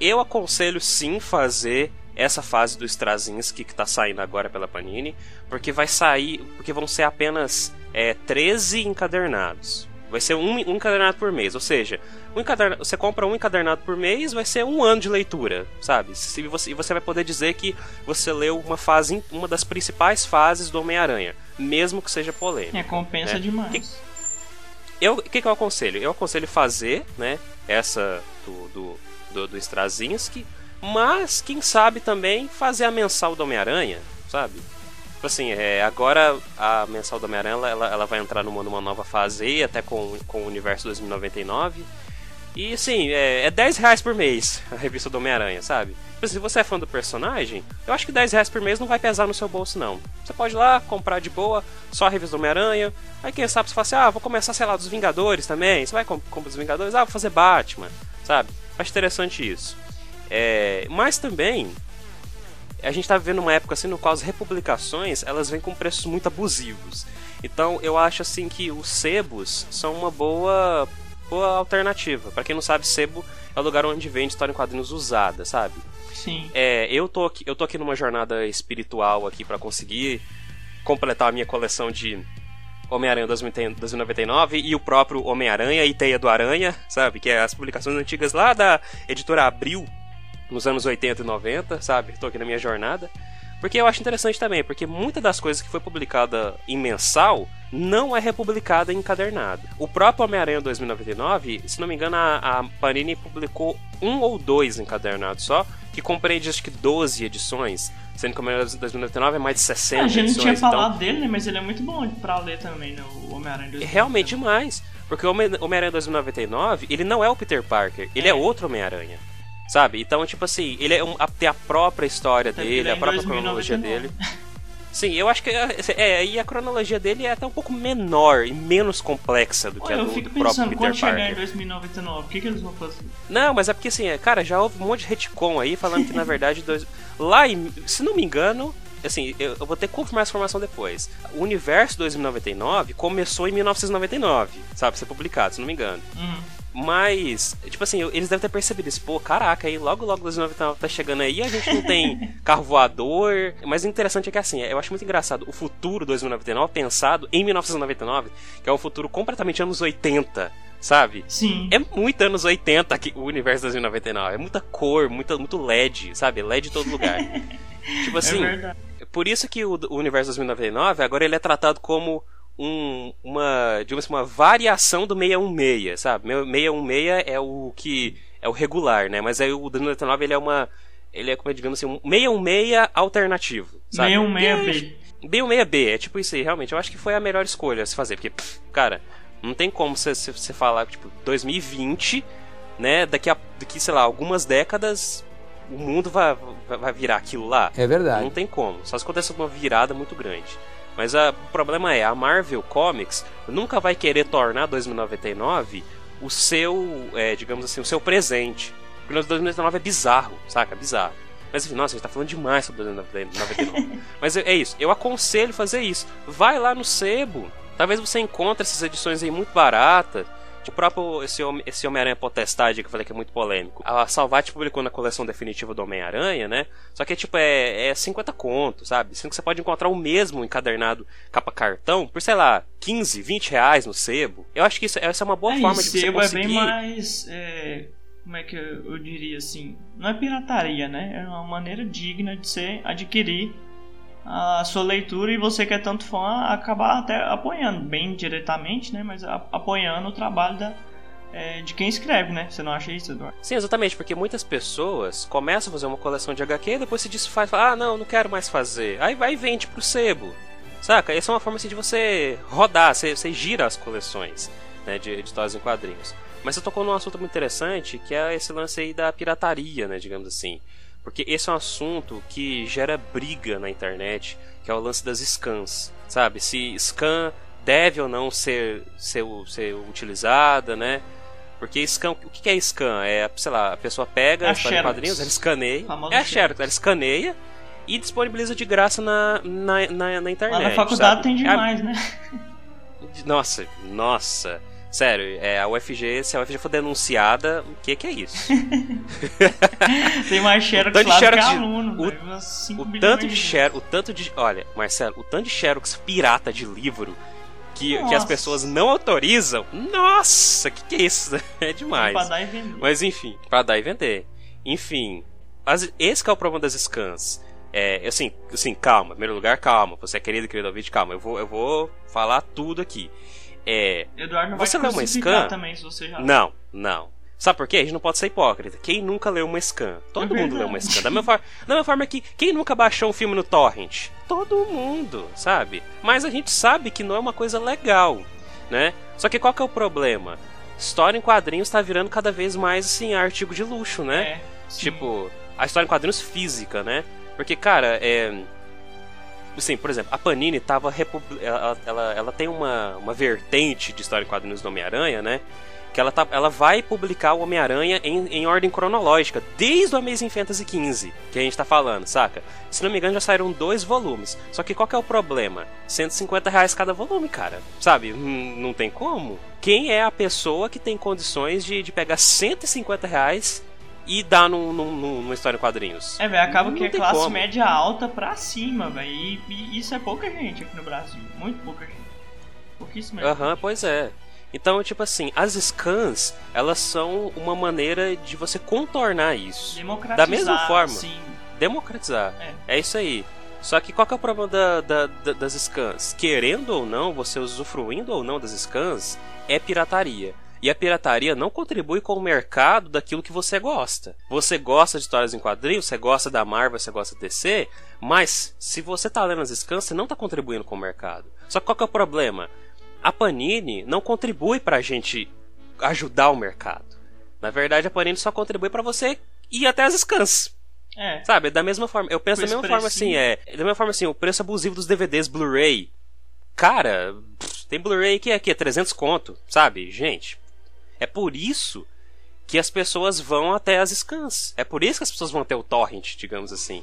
Eu aconselho sim fazer essa fase do Straczynski que está saindo agora pela Panini, porque vai sair, porque vão ser apenas é, 13 encadernados. Vai ser um, um encadernado por mês. Ou seja, um encadernado, você compra um encadernado por mês, vai ser um ano de leitura, sabe? E você, e você vai poder dizer que você leu uma fase, uma das principais fases do Homem-Aranha, mesmo que seja polêmico. É, compensa né? demais. Que, eu, o que, que eu aconselho? Eu aconselho fazer, né? Essa do, do, do, do Straczynski, mas quem sabe também fazer a mensal do Homem-Aranha, sabe? Tipo assim, é, agora a mensal do Homem-Aranha ela, ela vai entrar numa, numa nova fase aí, até com, com o universo 2099. E assim, é, é 10 reais por mês a revista do Homem-Aranha, sabe? Tipo, se você é fã do personagem, eu acho que 10 reais por mês não vai pesar no seu bolso, não. Você pode ir lá, comprar de boa, só a revista do Homem-Aranha. Aí quem sabe você fala assim, ah, vou começar, sei lá, dos Vingadores também. Você vai comprar dos Vingadores, ah, vou fazer Batman, sabe? Acho interessante isso. É, mas também, a gente está vivendo uma época assim no qual as republicações elas vêm com preços muito abusivos. Então eu acho assim que os sebos são uma boa boa alternativa. Para quem não sabe, sebo é o lugar onde vende história em quadrinhos usada, sabe? Sim. É, eu tô aqui, eu tô aqui numa jornada espiritual aqui para conseguir completar a minha coleção de Homem-Aranha 2099 e o próprio Homem-Aranha e Teia do Aranha, sabe? Que é as publicações antigas lá da editora Abril, nos anos 80 e 90, sabe? Tô aqui na minha jornada. Porque eu acho interessante também, porque muitas das coisas que foi publicada em mensal não é republicada em encadernado. O próprio Homem-Aranha 2099, se não me engano, a, a, Panini publicou um ou dois encadernados só, que compreende acho que 12 edições, sendo que o Homem-Aranha 2099 é mais de 60 A gente edições. não tinha então... falado dele, né? Mas ele é muito bom pra ler também, né? O Homem-Aranha 2099. Realmente demais. Porque o Homem-Aranha 2099, ele não é o Peter Parker, ele é, é outro Homem-Aranha. Sabe? Então, tipo assim, ele é um, a, tem a própria história Tá dele, a própria 2099. cronologia dele. Sim, eu acho que é, é, e a cronologia dele é até um pouco menor e menos complexa do que Olha, a eu do, fico do próprio pensando, Peter quando chegar em Parker. 2099, o que, que eles vão fazer? Não, mas é porque assim, é, cara, já houve um monte de retcon aí falando que na verdade dois... lá em, se não me engano, assim, eu, eu vou ter que confirmar essa informação depois. O universo 2099 começou em 1999, sabe, ser publicado, se não me engano. Uhum. Mas, tipo assim, eles devem ter percebido isso. Pô, caraca, aí logo logo 2099 tá chegando aí, a gente não tem carro voador. Mas o interessante é que assim, eu acho muito engraçado o futuro 2099 pensado em 1999, que é um futuro completamente anos 80, sabe? Sim. É muito anos 80 aqui, o universo 2099. É muita cor, muita, muito LED, sabe? LED em todo lugar. tipo assim, é por isso que o, o universo 2099 agora ele é tratado como um, uma, digamos assim, uma variação do 616, sabe? 616 é o que é o regular, né? Mas aí o 2099 ele é uma ele é como digamos assim, um 616 alternativo, sabe? 616B. B16B, é tipo isso aí, realmente. Eu acho que foi a melhor escolha a se fazer, porque, pff, cara, não tem como você, você falar, tipo, 2020, né? Daqui a, daqui, sei lá, algumas décadas, o mundo vai, vai, vai virar aquilo lá. É verdade. Não tem como. Só se acontecer uma virada muito grande. Mas a- o problema é, a Marvel Comics nunca vai querer tornar 2099 o seu, é, digamos assim, o seu presente. Porque o 2099 é bizarro, saca? Bizarro. Mas enfim, nossa, a gente tá falando demais sobre 2099. Mas é é isso, eu aconselho fazer isso. Vai lá no sebo. Talvez você encontre essas edições aí muito baratas. O próprio esse, esse Homem-Aranha Potestade que eu falei que é muito polêmico. A Salvat publicou na coleção definitiva do Homem-Aranha, né? Só que tipo é, é 50 conto, sabe? Sendo que você pode encontrar o mesmo encadernado capa cartão por, sei lá, 15, 20 reais no sebo. Eu acho que isso, essa é uma boa é, forma de você sebo conseguir. é bem mais. é, como é que eu, eu diria assim? Não é pirataria, né? É uma maneira digna de você adquirir a sua leitura e você que é tanto fã acabar até apoiando, bem diretamente, né? Mas apoiando o trabalho da, é, de quem escreve, né? Você não acha isso, Eduardo? Sim, exatamente, porque muitas pessoas começam a fazer uma coleção de HQ e depois se desfaz, fala, ah, não, não quero mais fazer. Aí vai e vende pro sebo. Saca? Essa é uma forma assim, de você rodar, você, você gira as coleções né, de, histórias em quadrinhos. Mas você tocou num assunto muito interessante, que é esse lance aí da pirataria, né, digamos assim. Porque esse é um assunto que gera briga na internet, que é o lance das scans, sabe? Se scan deve ou não ser, ser, ser utilizada, né? Porque scan, o que é scan? É, sei lá, a pessoa pega A a história quadrinhos, ela escaneia. É a Xerox. Ela escaneia e disponibiliza de graça na, na, na, na internet. Lá na faculdade sabe? tem É a- demais, né? nossa, nossa. Sério, é, a UFG, se a UFG for denunciada, o que que é isso? Tem mais Xerox lá que de- aluno, o- velho, umas 5 O tanto de Xerox, o tanto de. Olha, Marcelo, o tanto de Xerox pirata de livro que, que as pessoas não autorizam. Nossa, que que é isso? É demais. Pra dar e vender. Mas enfim, pra dar e vender. Enfim, as, esse que é o problema das scans. É, assim, assim, calma, em primeiro lugar, calma. Você é querido, querido ouvinte, calma. Eu vou, eu vou falar tudo aqui. É, Eduardo não você vai lê uma scan? também, se você já... Não, não. Sabe por quê? A gente não pode ser hipócrita. Quem nunca leu uma scan? Todo É mundo leu uma scan. Da mesma, forma, da mesma forma que quem nunca baixou um filme no torrent? Todo mundo, sabe? Mas a gente sabe que não é uma coisa legal, né? Só que qual que é o problema? História em quadrinhos tá virando cada vez mais, assim, artigo de luxo, né? É. Tipo, a história em quadrinhos física, né? Porque, cara, é. Assim, por exemplo, a Panini tava. Ela, ela, ela tem uma, uma vertente de história em quadrinhos do Homem-Aranha, né? Que ela, tá, ela vai publicar o Homem-Aranha em, em ordem cronológica, desde o Amazing Fantasy XV, que a gente tá falando, saca? Se não me engano, já saíram dois volumes. Só que qual que é o problema? 150 reais cada volume, cara. Sabe? Hum, Não tem como. Quem é a pessoa que tem condições de, de pegar 150 reais e dar num, num, num- numa história em quadrinhos? É, velho, acaba Não que é classe como. média alta pra cima, velho. E, e isso é pouca gente aqui no Brasil. Muito pouca gente. Pouquíssima gente. Aham, pois é. Então, tipo assim, as scans, elas são uma maneira de você contornar isso. Democratizar, Da mesma forma. Sim. Democratizar. É. É isso aí. Só que qual que é o problema da- da- da- das scans? Querendo ou não, você usufruindo ou não das scans, é pirataria. E a pirataria não contribui com o mercado daquilo que você gosta. Você gosta de histórias em quadrinhos, você gosta da Marvel, você gosta de DC, mas se você tá lendo as scans, você não tá contribuindo com o mercado. Só que qual que é o problema? A Panini não contribui pra gente ajudar o mercado. Na verdade, a Panini só contribui pra você ir até as scans. É. Sabe, da mesma forma. Eu penso da mesma forma assim, é. Da mesma forma assim, o preço abusivo dos DVDs Blu-ray. Cara, tem Blu-ray que é aqui, é 300 conto, sabe? Gente, é por isso que as pessoas vão até as scans. É por isso que as pessoas vão até o torrent, digamos assim,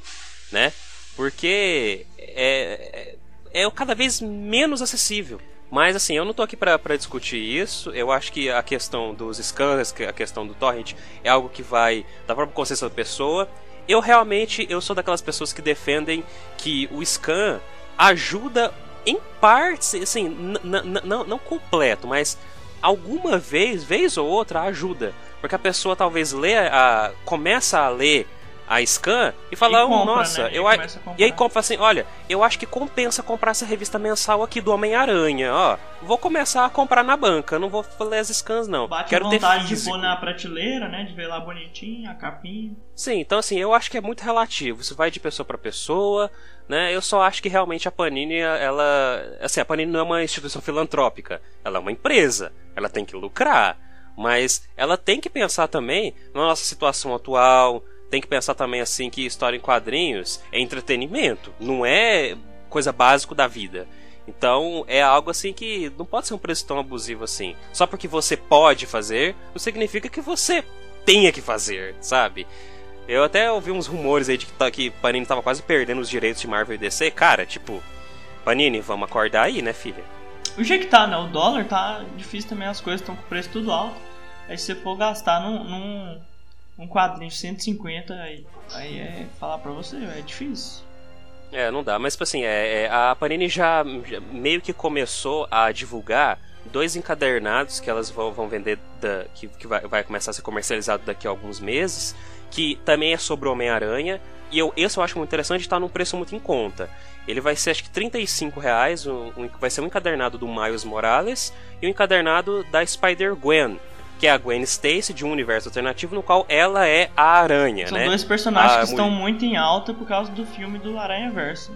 né? Porque é, é, é cada vez menos acessível. Mas assim, eu não tô aqui pra discutir isso. Eu acho que a questão dos scans, a questão do torrent é algo que vai da própria consciência da pessoa. Eu realmente eu sou daquelas pessoas que defendem que o scan ajuda em partes, assim, não completo, mas alguma vez, vez ou outra, ajuda. Porque a pessoa talvez lê a, começa a ler a scan e fala, E "Oh, compra, nossa, né? E eu a comprar. e aí compra assim, olha, eu acho que compensa comprar essa revista mensal aqui do Homem-Aranha, ó. Vou começar a comprar na banca, não vou ler as scans não. Bate Quero a ter vontade de pôr na prateleira, né? De ver lá bonitinho, a capinha. Sim, então assim, eu acho que é muito relativo. Isso vai de pessoa pra pessoa, né? Eu só acho que realmente a Panini, ela, assim, a Panini não é uma instituição filantrópica, ela é uma empresa, ela tem que lucrar, mas ela tem que pensar também na nossa situação atual, tem que pensar também assim que história em quadrinhos é entretenimento, não é coisa básica da vida. Então é algo assim que não pode ser um preço tão abusivo assim. Só porque você pode fazer, não significa que você tenha que fazer, sabe? Eu até ouvi uns rumores aí de que, tá, que Panini tava quase perdendo os direitos de Marvel e DC. Cara, tipo, Panini, vamos acordar aí, né, filha? O jeito que tá, né? O dólar tá difícil também, as coisas estão com o preço tudo alto. Aí se você for gastar num, num, num quadrinho de 150, aí, aí é falar pra você, é difícil. É, não dá. Mas, tipo assim, é, é, a Panini já, já meio que começou a divulgar dois encadernados que elas vão, vão vender, da, que, que vai, vai começar a ser comercializado daqui a alguns meses, que também é sobre o Homem-Aranha. E eu, esse eu acho muito interessante, está num preço muito em conta. Ele vai ser, acho que, 35 reais, um, um- vai ser um encadernado do Miles Morales e um encadernado da Spider-Gwen, que é a Gwen Stacy de um universo alternativo no qual ela é a aranha, São né? dois personagens Ah, que estão muito- em alta por causa do filme do Aranha Verso.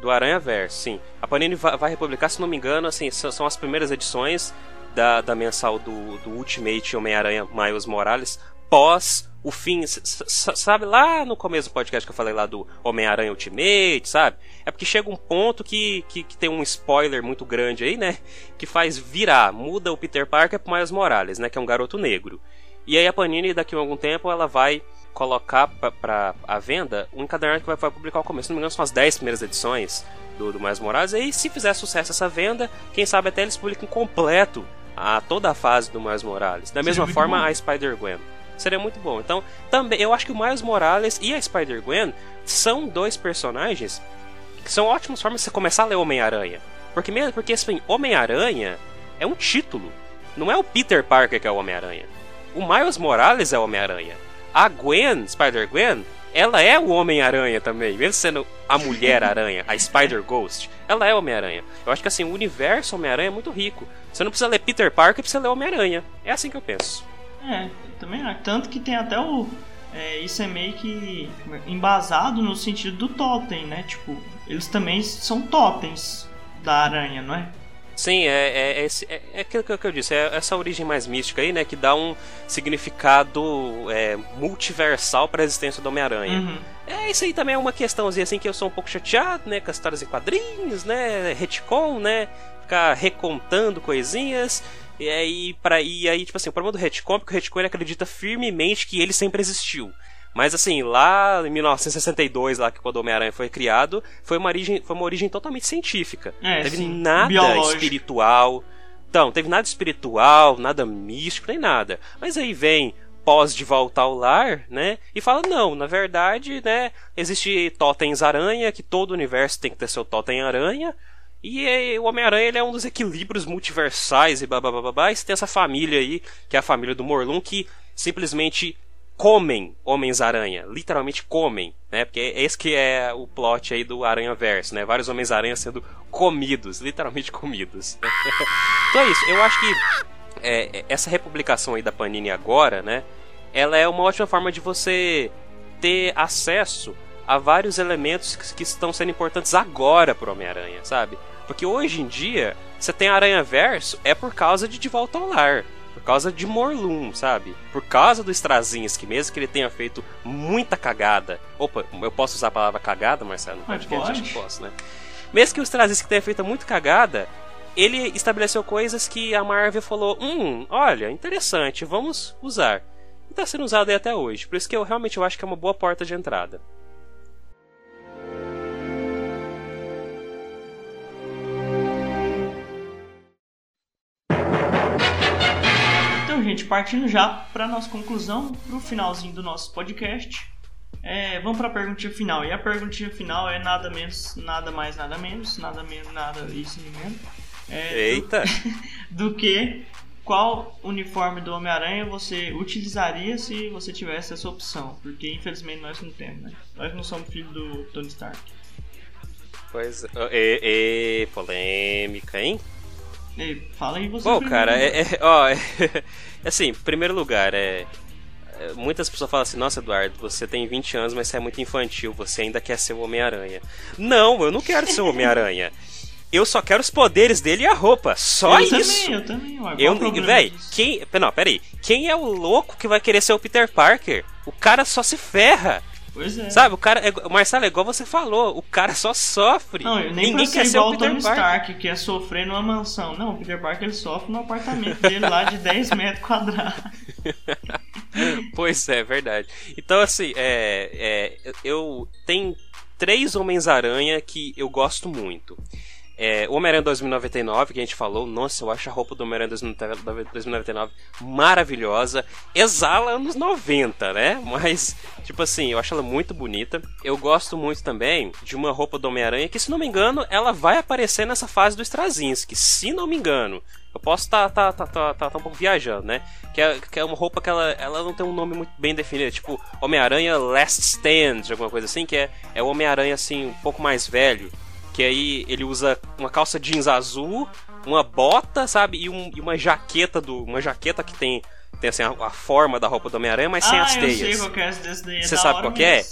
Do Aranha Verso, sim. A Panini vai, republicar, se não me engano, assim, são, são as primeiras edições da, da mensal do, do Ultimate Homem-Aranha Miles Morales pós o fim. Sabe, lá no começo do podcast que eu falei lá do Homem-Aranha Ultimate, sabe? É porque chega um ponto que, que, que tem um spoiler muito grande aí, né? Que faz virar, muda o Peter Parker pro Miles Morales, né? Que é um garoto negro. E aí a Panini, daqui a algum tempo, ela vai colocar pra- pra a venda um encadernado que vai, vai publicar ao começo. Se não me engano, são as 10 primeiras edições do, do Miles Morales. E aí, se fizer sucesso essa venda, quem sabe até eles publicam completo a toda a fase do Miles Morales. Da mesma forma, a Spider-Gwen. Seria muito bom. Então, também, eu acho que o Miles Morales e a Spider-Gwen são dois personagens que são ótimas formas de você começar a ler Homem-Aranha. Porque, porque assim, Homem-Aranha é um título. Não é o Peter Parker que é o Homem-Aranha. O Miles Morales é o Homem-Aranha. A Gwen, Spider-Gwen, ela é o Homem-Aranha também. Mesmo sendo a Mulher-Aranha, a Spider-Ghost, ela é o Homem-Aranha. Eu acho que assim, o universo Homem-Aranha é muito rico. Você não precisa ler Peter Parker, precisa ler Homem-Aranha. É assim que eu penso. É, também acho. Tanto que tem até o. É, isso é meio que embasado no sentido do totem, né? Tipo, eles também são totens da aranha, não é? Sim, é, é, é, é, é aquilo que eu disse, é essa origem mais mística aí, né? Que dá um significado é, multiversal para a existência do Homem-Aranha. Uhum. É, isso aí também é uma questãozinha assim que eu sou um pouco chateado, né? Com as histórias em quadrinhos, né? Retcon, né? Ficar recontando coisinhas. E aí, pra, e aí, tipo assim, o problema do retcon é que o retcon ele acredita firmemente que ele sempre existiu. Mas assim, lá em 1962, lá que quando o Homem-Aranha foi criado, foi uma origem, foi uma origem totalmente científica. É, teve sim. nada Biológico. espiritual. Então, teve nada espiritual, nada místico, nem nada. Mas aí vem pós de volta ao lar, né? E fala, não, na verdade, né? Existe totens aranha, que todo universo tem que ter seu totem aranha. E o Homem-Aranha ele é um dos equilíbrios multiversais e babá. E tem essa família aí, que é a família do Morlun, que simplesmente comem Homens-Aranha, literalmente comem, né? Porque é esse que é o plot aí do Aranha-Verso, né? Vários Homens-Aranha sendo comidos, literalmente comidos. então é isso, eu acho que é, essa republicação aí da Panini agora, né? Ela é uma ótima forma de você ter acesso a vários elementos que, que estão sendo importantes agora pro Homem-Aranha, sabe? Porque hoje em dia, você tem Aranha-Verso é por causa de De Volta ao Lar por causa de Morlun, sabe? Por causa do Strazinski, mesmo que ele tenha feito muita cagada. Opa, eu posso usar a palavra cagada, Marcelo? Não pode, pode. Acho que posso, né? Mesmo que o Strazinski tenha feito muito cagada, ele estabeleceu coisas que a Marvel falou: hum, olha, interessante, vamos usar. E tá sendo usado aí até hoje. Por isso que eu realmente eu acho que é uma boa porta de entrada. Gente, partindo já para nossa conclusão, para o finalzinho do nosso podcast. É, vamos para a perguntinha final. E a perguntinha final é nada menos, nada mais, nada menos, nada menos, nada isso nem menos. É, Eita! Do, do, que qual uniforme do Homem-Aranha você utilizaria se você tivesse essa opção? Porque infelizmente nós não temos, né? Nós não somos filhos do Tony Stark. Pois é, é polêmica, hein? Ei, fala aí você. Bom, cara, é, é, ó, é, assim, em primeiro lugar, é, é, Muitas pessoas falam assim: Nossa, Eduardo, você tem 20 anos, mas você é muito infantil, você ainda quer ser o Homem-Aranha. Não, eu não quero ser o Homem-Aranha. Eu só quero os poderes dele e a roupa. Só eu isso. Também, eu também, eu Véi, quem. Não, peraí. Quem é o louco que vai querer ser o Peter Parker? O cara só se ferra. Pois é. Sabe, o cara. É, o Marcelo, é igual você falou, o cara só sofre. Não, nem Ninguém quer ser igual o Tony Stark, que é sofrer numa mansão. Não, o Peter Parker ele sofre no apartamento dele lá de 10 metros quadrados. pois é, verdade. Então, assim, é, é, eu tenho três Homens-Aranha que eu gosto muito. É, Homem-Aranha 2099, que a gente falou, nossa, eu acho a roupa do Homem-Aranha 2099 maravilhosa. Exala anos 90, né? Mas, tipo assim, eu acho ela muito bonita. Eu gosto muito também de uma roupa do Homem-Aranha que, se não me engano, ela vai aparecer nessa fase do Straczynski. Se não me engano. Eu posso estar tá, tá, tá, tá, tá, um pouco viajando, né? Que é, que é uma roupa que ela, ela não tem um nome muito bem definido. Tipo, Homem-Aranha Last Stand, alguma coisa assim. Que é, é o Homem-Aranha, assim, um pouco mais velho que aí ele usa uma calça jeans azul, uma bota, sabe? E, um, e uma jaqueta do. Uma jaqueta que tem. Tem assim a, a forma da roupa do Homem-Aranha, mas ah, sem as teias. Sei qual é. É Você sabe qual que é? é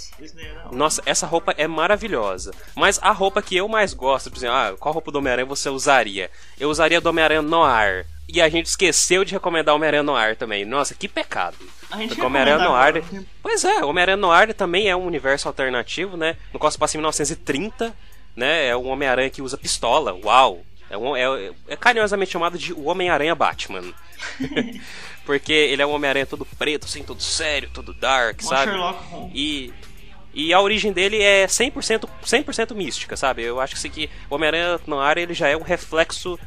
Nossa, essa roupa é maravilhosa. Mas a roupa que eu mais gosto, por exemplo, ah, qual roupa do Homem-Aranha você usaria? Eu usaria do Homem-Aranha Noir. E a gente esqueceu de recomendar o Homem-Aranha Noir também. Nossa, que pecado. A gente Homem-Aranha Noir. Pois é, o Homem-Aranha Noir também é um universo alternativo, né? No qual se passa em 1930 né? É um Homem-Aranha que usa pistola. Uau! É, um, é, é carinhosamente chamado de o Homem-Aranha Batman. Porque ele é um Homem-Aranha todo preto, assim, todo sério, todo dark, Uma sabe? Sherlock Holmes. E, e a origem dele é 100%, 100 mística, sabe? Eu acho que, que o Homem-Aranha no ar ele já é um reflexo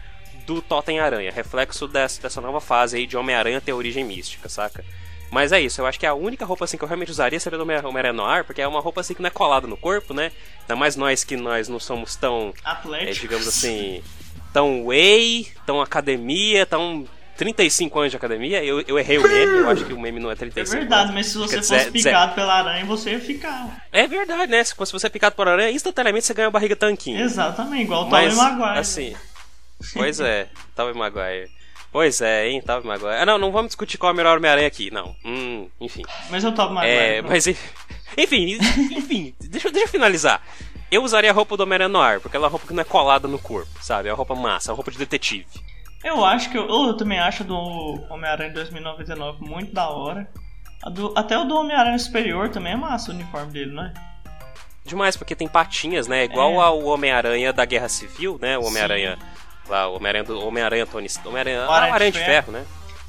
do Totem Aranha, reflexo dessa, dessa nova fase aí de Homem-Aranha ter origem mística, saca? Mas é isso, eu acho que a única roupa assim que eu realmente usaria seria do Homem-Aranha Noir, porque é uma roupa assim que não é colada no corpo, né? Ainda mais nós que nós não somos tão. Atléticos. É, digamos assim. tão whey, tão academia, tão 35 anos de academia. Eu, eu errei o meme, eu acho que o meme não é 35 É verdade, anos. mas se você Fica fosse picado pela aranha, você ia ficar. É verdade, né? Se você é picado por aranha, instantaneamente você ganha a barriga tanquinho. Exatamente, igual o Tobey Maguire. assim. Pois é, Tobey Maguire. Pois é, hein, Tobey Maguire. Ah, não, não vamos discutir qual é o melhor Homem-Aranha aqui, não. Hum, enfim. Mas eu Tobey Maguire. É, pronto. mas enfim, enfim, deixa, eu- deixa eu finalizar. Eu usaria a roupa do Homem-Aranha no ar, porque ela é uma roupa que não é colada no corpo, sabe? É uma roupa massa, é uma roupa de detetive. Eu acho que eu, eu também acho do Homem-Aranha 2099 muito da hora. Do- até o do Homem-Aranha Superior também é massa o uniforme dele, não é? Demais, porque tem patinhas, né? Igual É. ao Homem-Aranha da Guerra Civil, né? O Homem-Aranha. Lá, o Homem-Aranha do Homem-Aranha Tony. Homem-Aranha. Ah, Aranha de de Ferro, né?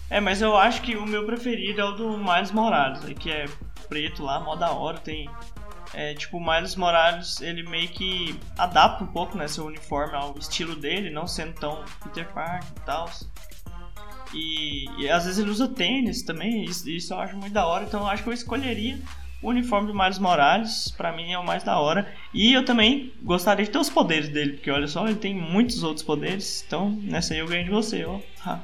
É, mas eu acho que o meu preferido é o do Miles Morales, aí, que é preto lá, mó da hora, tem... É, tipo, o Miles Morales, ele meio que adapta um pouco, né, seu uniforme ao estilo dele, não sendo tão Peter Parker e tal. E, e às vezes ele usa tênis também, isso, isso eu acho muito da hora, então eu acho que eu escolheria o uniforme do Miles Morales, pra mim é o mais da hora. E eu também gostaria de ter os poderes dele, porque olha só, ele tem muitos outros poderes, então nessa aí eu ganho de você, ó. Ha.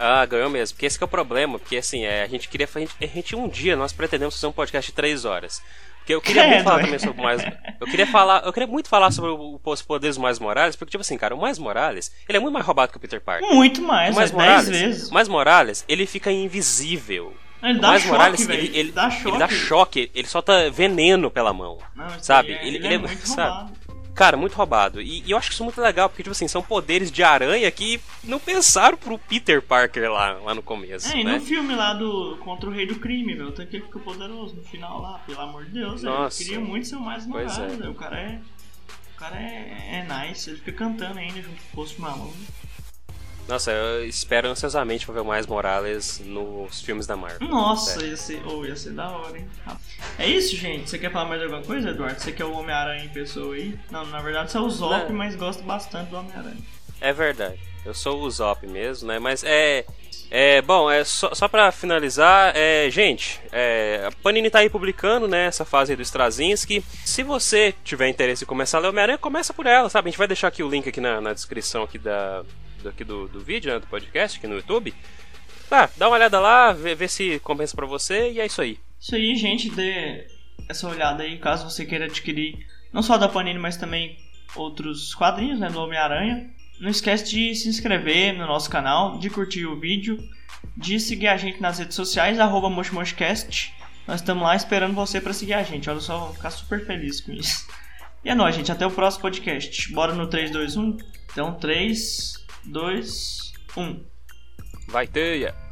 Ah, ganhou mesmo. Porque esse que é o problema. Porque assim, é, a gente queria. A gente, a gente um dia nós pretendemos fazer um podcast de três horas. Porque eu queria muito Credo. falar também sobre o mais. Eu queria falar. Eu queria muito falar sobre o- os poderes do Mais Morales, porque, tipo assim, cara, o Mais Morales, ele é muito mais roubado que o Peter Parker. Muito mais, o Mais é 10 Morales, vezes. o Mais Morales, ele fica invisível. Ele dá Mais choque, Morales, ele, ele, dá choque. ele dá choque, ele solta veneno pela mão. Não, sabe? é- Ele- ele, ele é, é- muito sabe? roubado. Cara, muito roubado. E, e eu acho isso muito legal, porque, tipo assim, são poderes de aranha que não pensaram pro Peter Parker lá, lá no começo. É, e né? no filme lá do Contra o Rei do Crime, meu, tanto que ele fica poderoso no final lá, pelo amor de Deus. Nossa. Eu queria muito ser o mais Morales, é. velho. O cara é. O cara é, é nice, ele fica cantando ainda junto com o Post Malone. Nossa, eu espero ansiosamente pra ver o Mais Morales nos filmes da Marvel. Nossa, Sério. ia ser, oh, ia ser da hora, hein? É isso, gente. Você quer falar mais alguma coisa, Eduardo? Você quer o Homem-Aranha em pessoa aí? Não, na verdade você é o Zop, mas gosto bastante do Homem-Aranha. É verdade. Eu sou o Zop mesmo, né? Mas é. É, bom, é só, só pra finalizar, é, gente, é, a Panini tá aí publicando, né, essa fase aí do Straczynski. Se você tiver interesse em começar a ler Homem-Aranha, começa por ela, sabe? A gente vai deixar aqui o link aqui na, na descrição aqui, da, do, aqui do, do vídeo, né, do podcast, aqui no YouTube. Tá, dá uma olhada lá, vê, vê se compensa pra você e é isso aí. Isso aí, gente, dê essa olhada aí, caso você queira adquirir não só da Panini, mas também outros quadrinhos, né, do Homem-Aranha. Não esquece de se inscrever no nosso canal, de curtir o vídeo, de seguir a gente nas redes sociais, arroba. Nós estamos lá esperando você para seguir a gente. Olha só, vou ficar super feliz com isso. E é nóis, gente. Até o próximo podcast. Bora no 3, 2, 1. Então, 3, 2, 1. Vai, teia!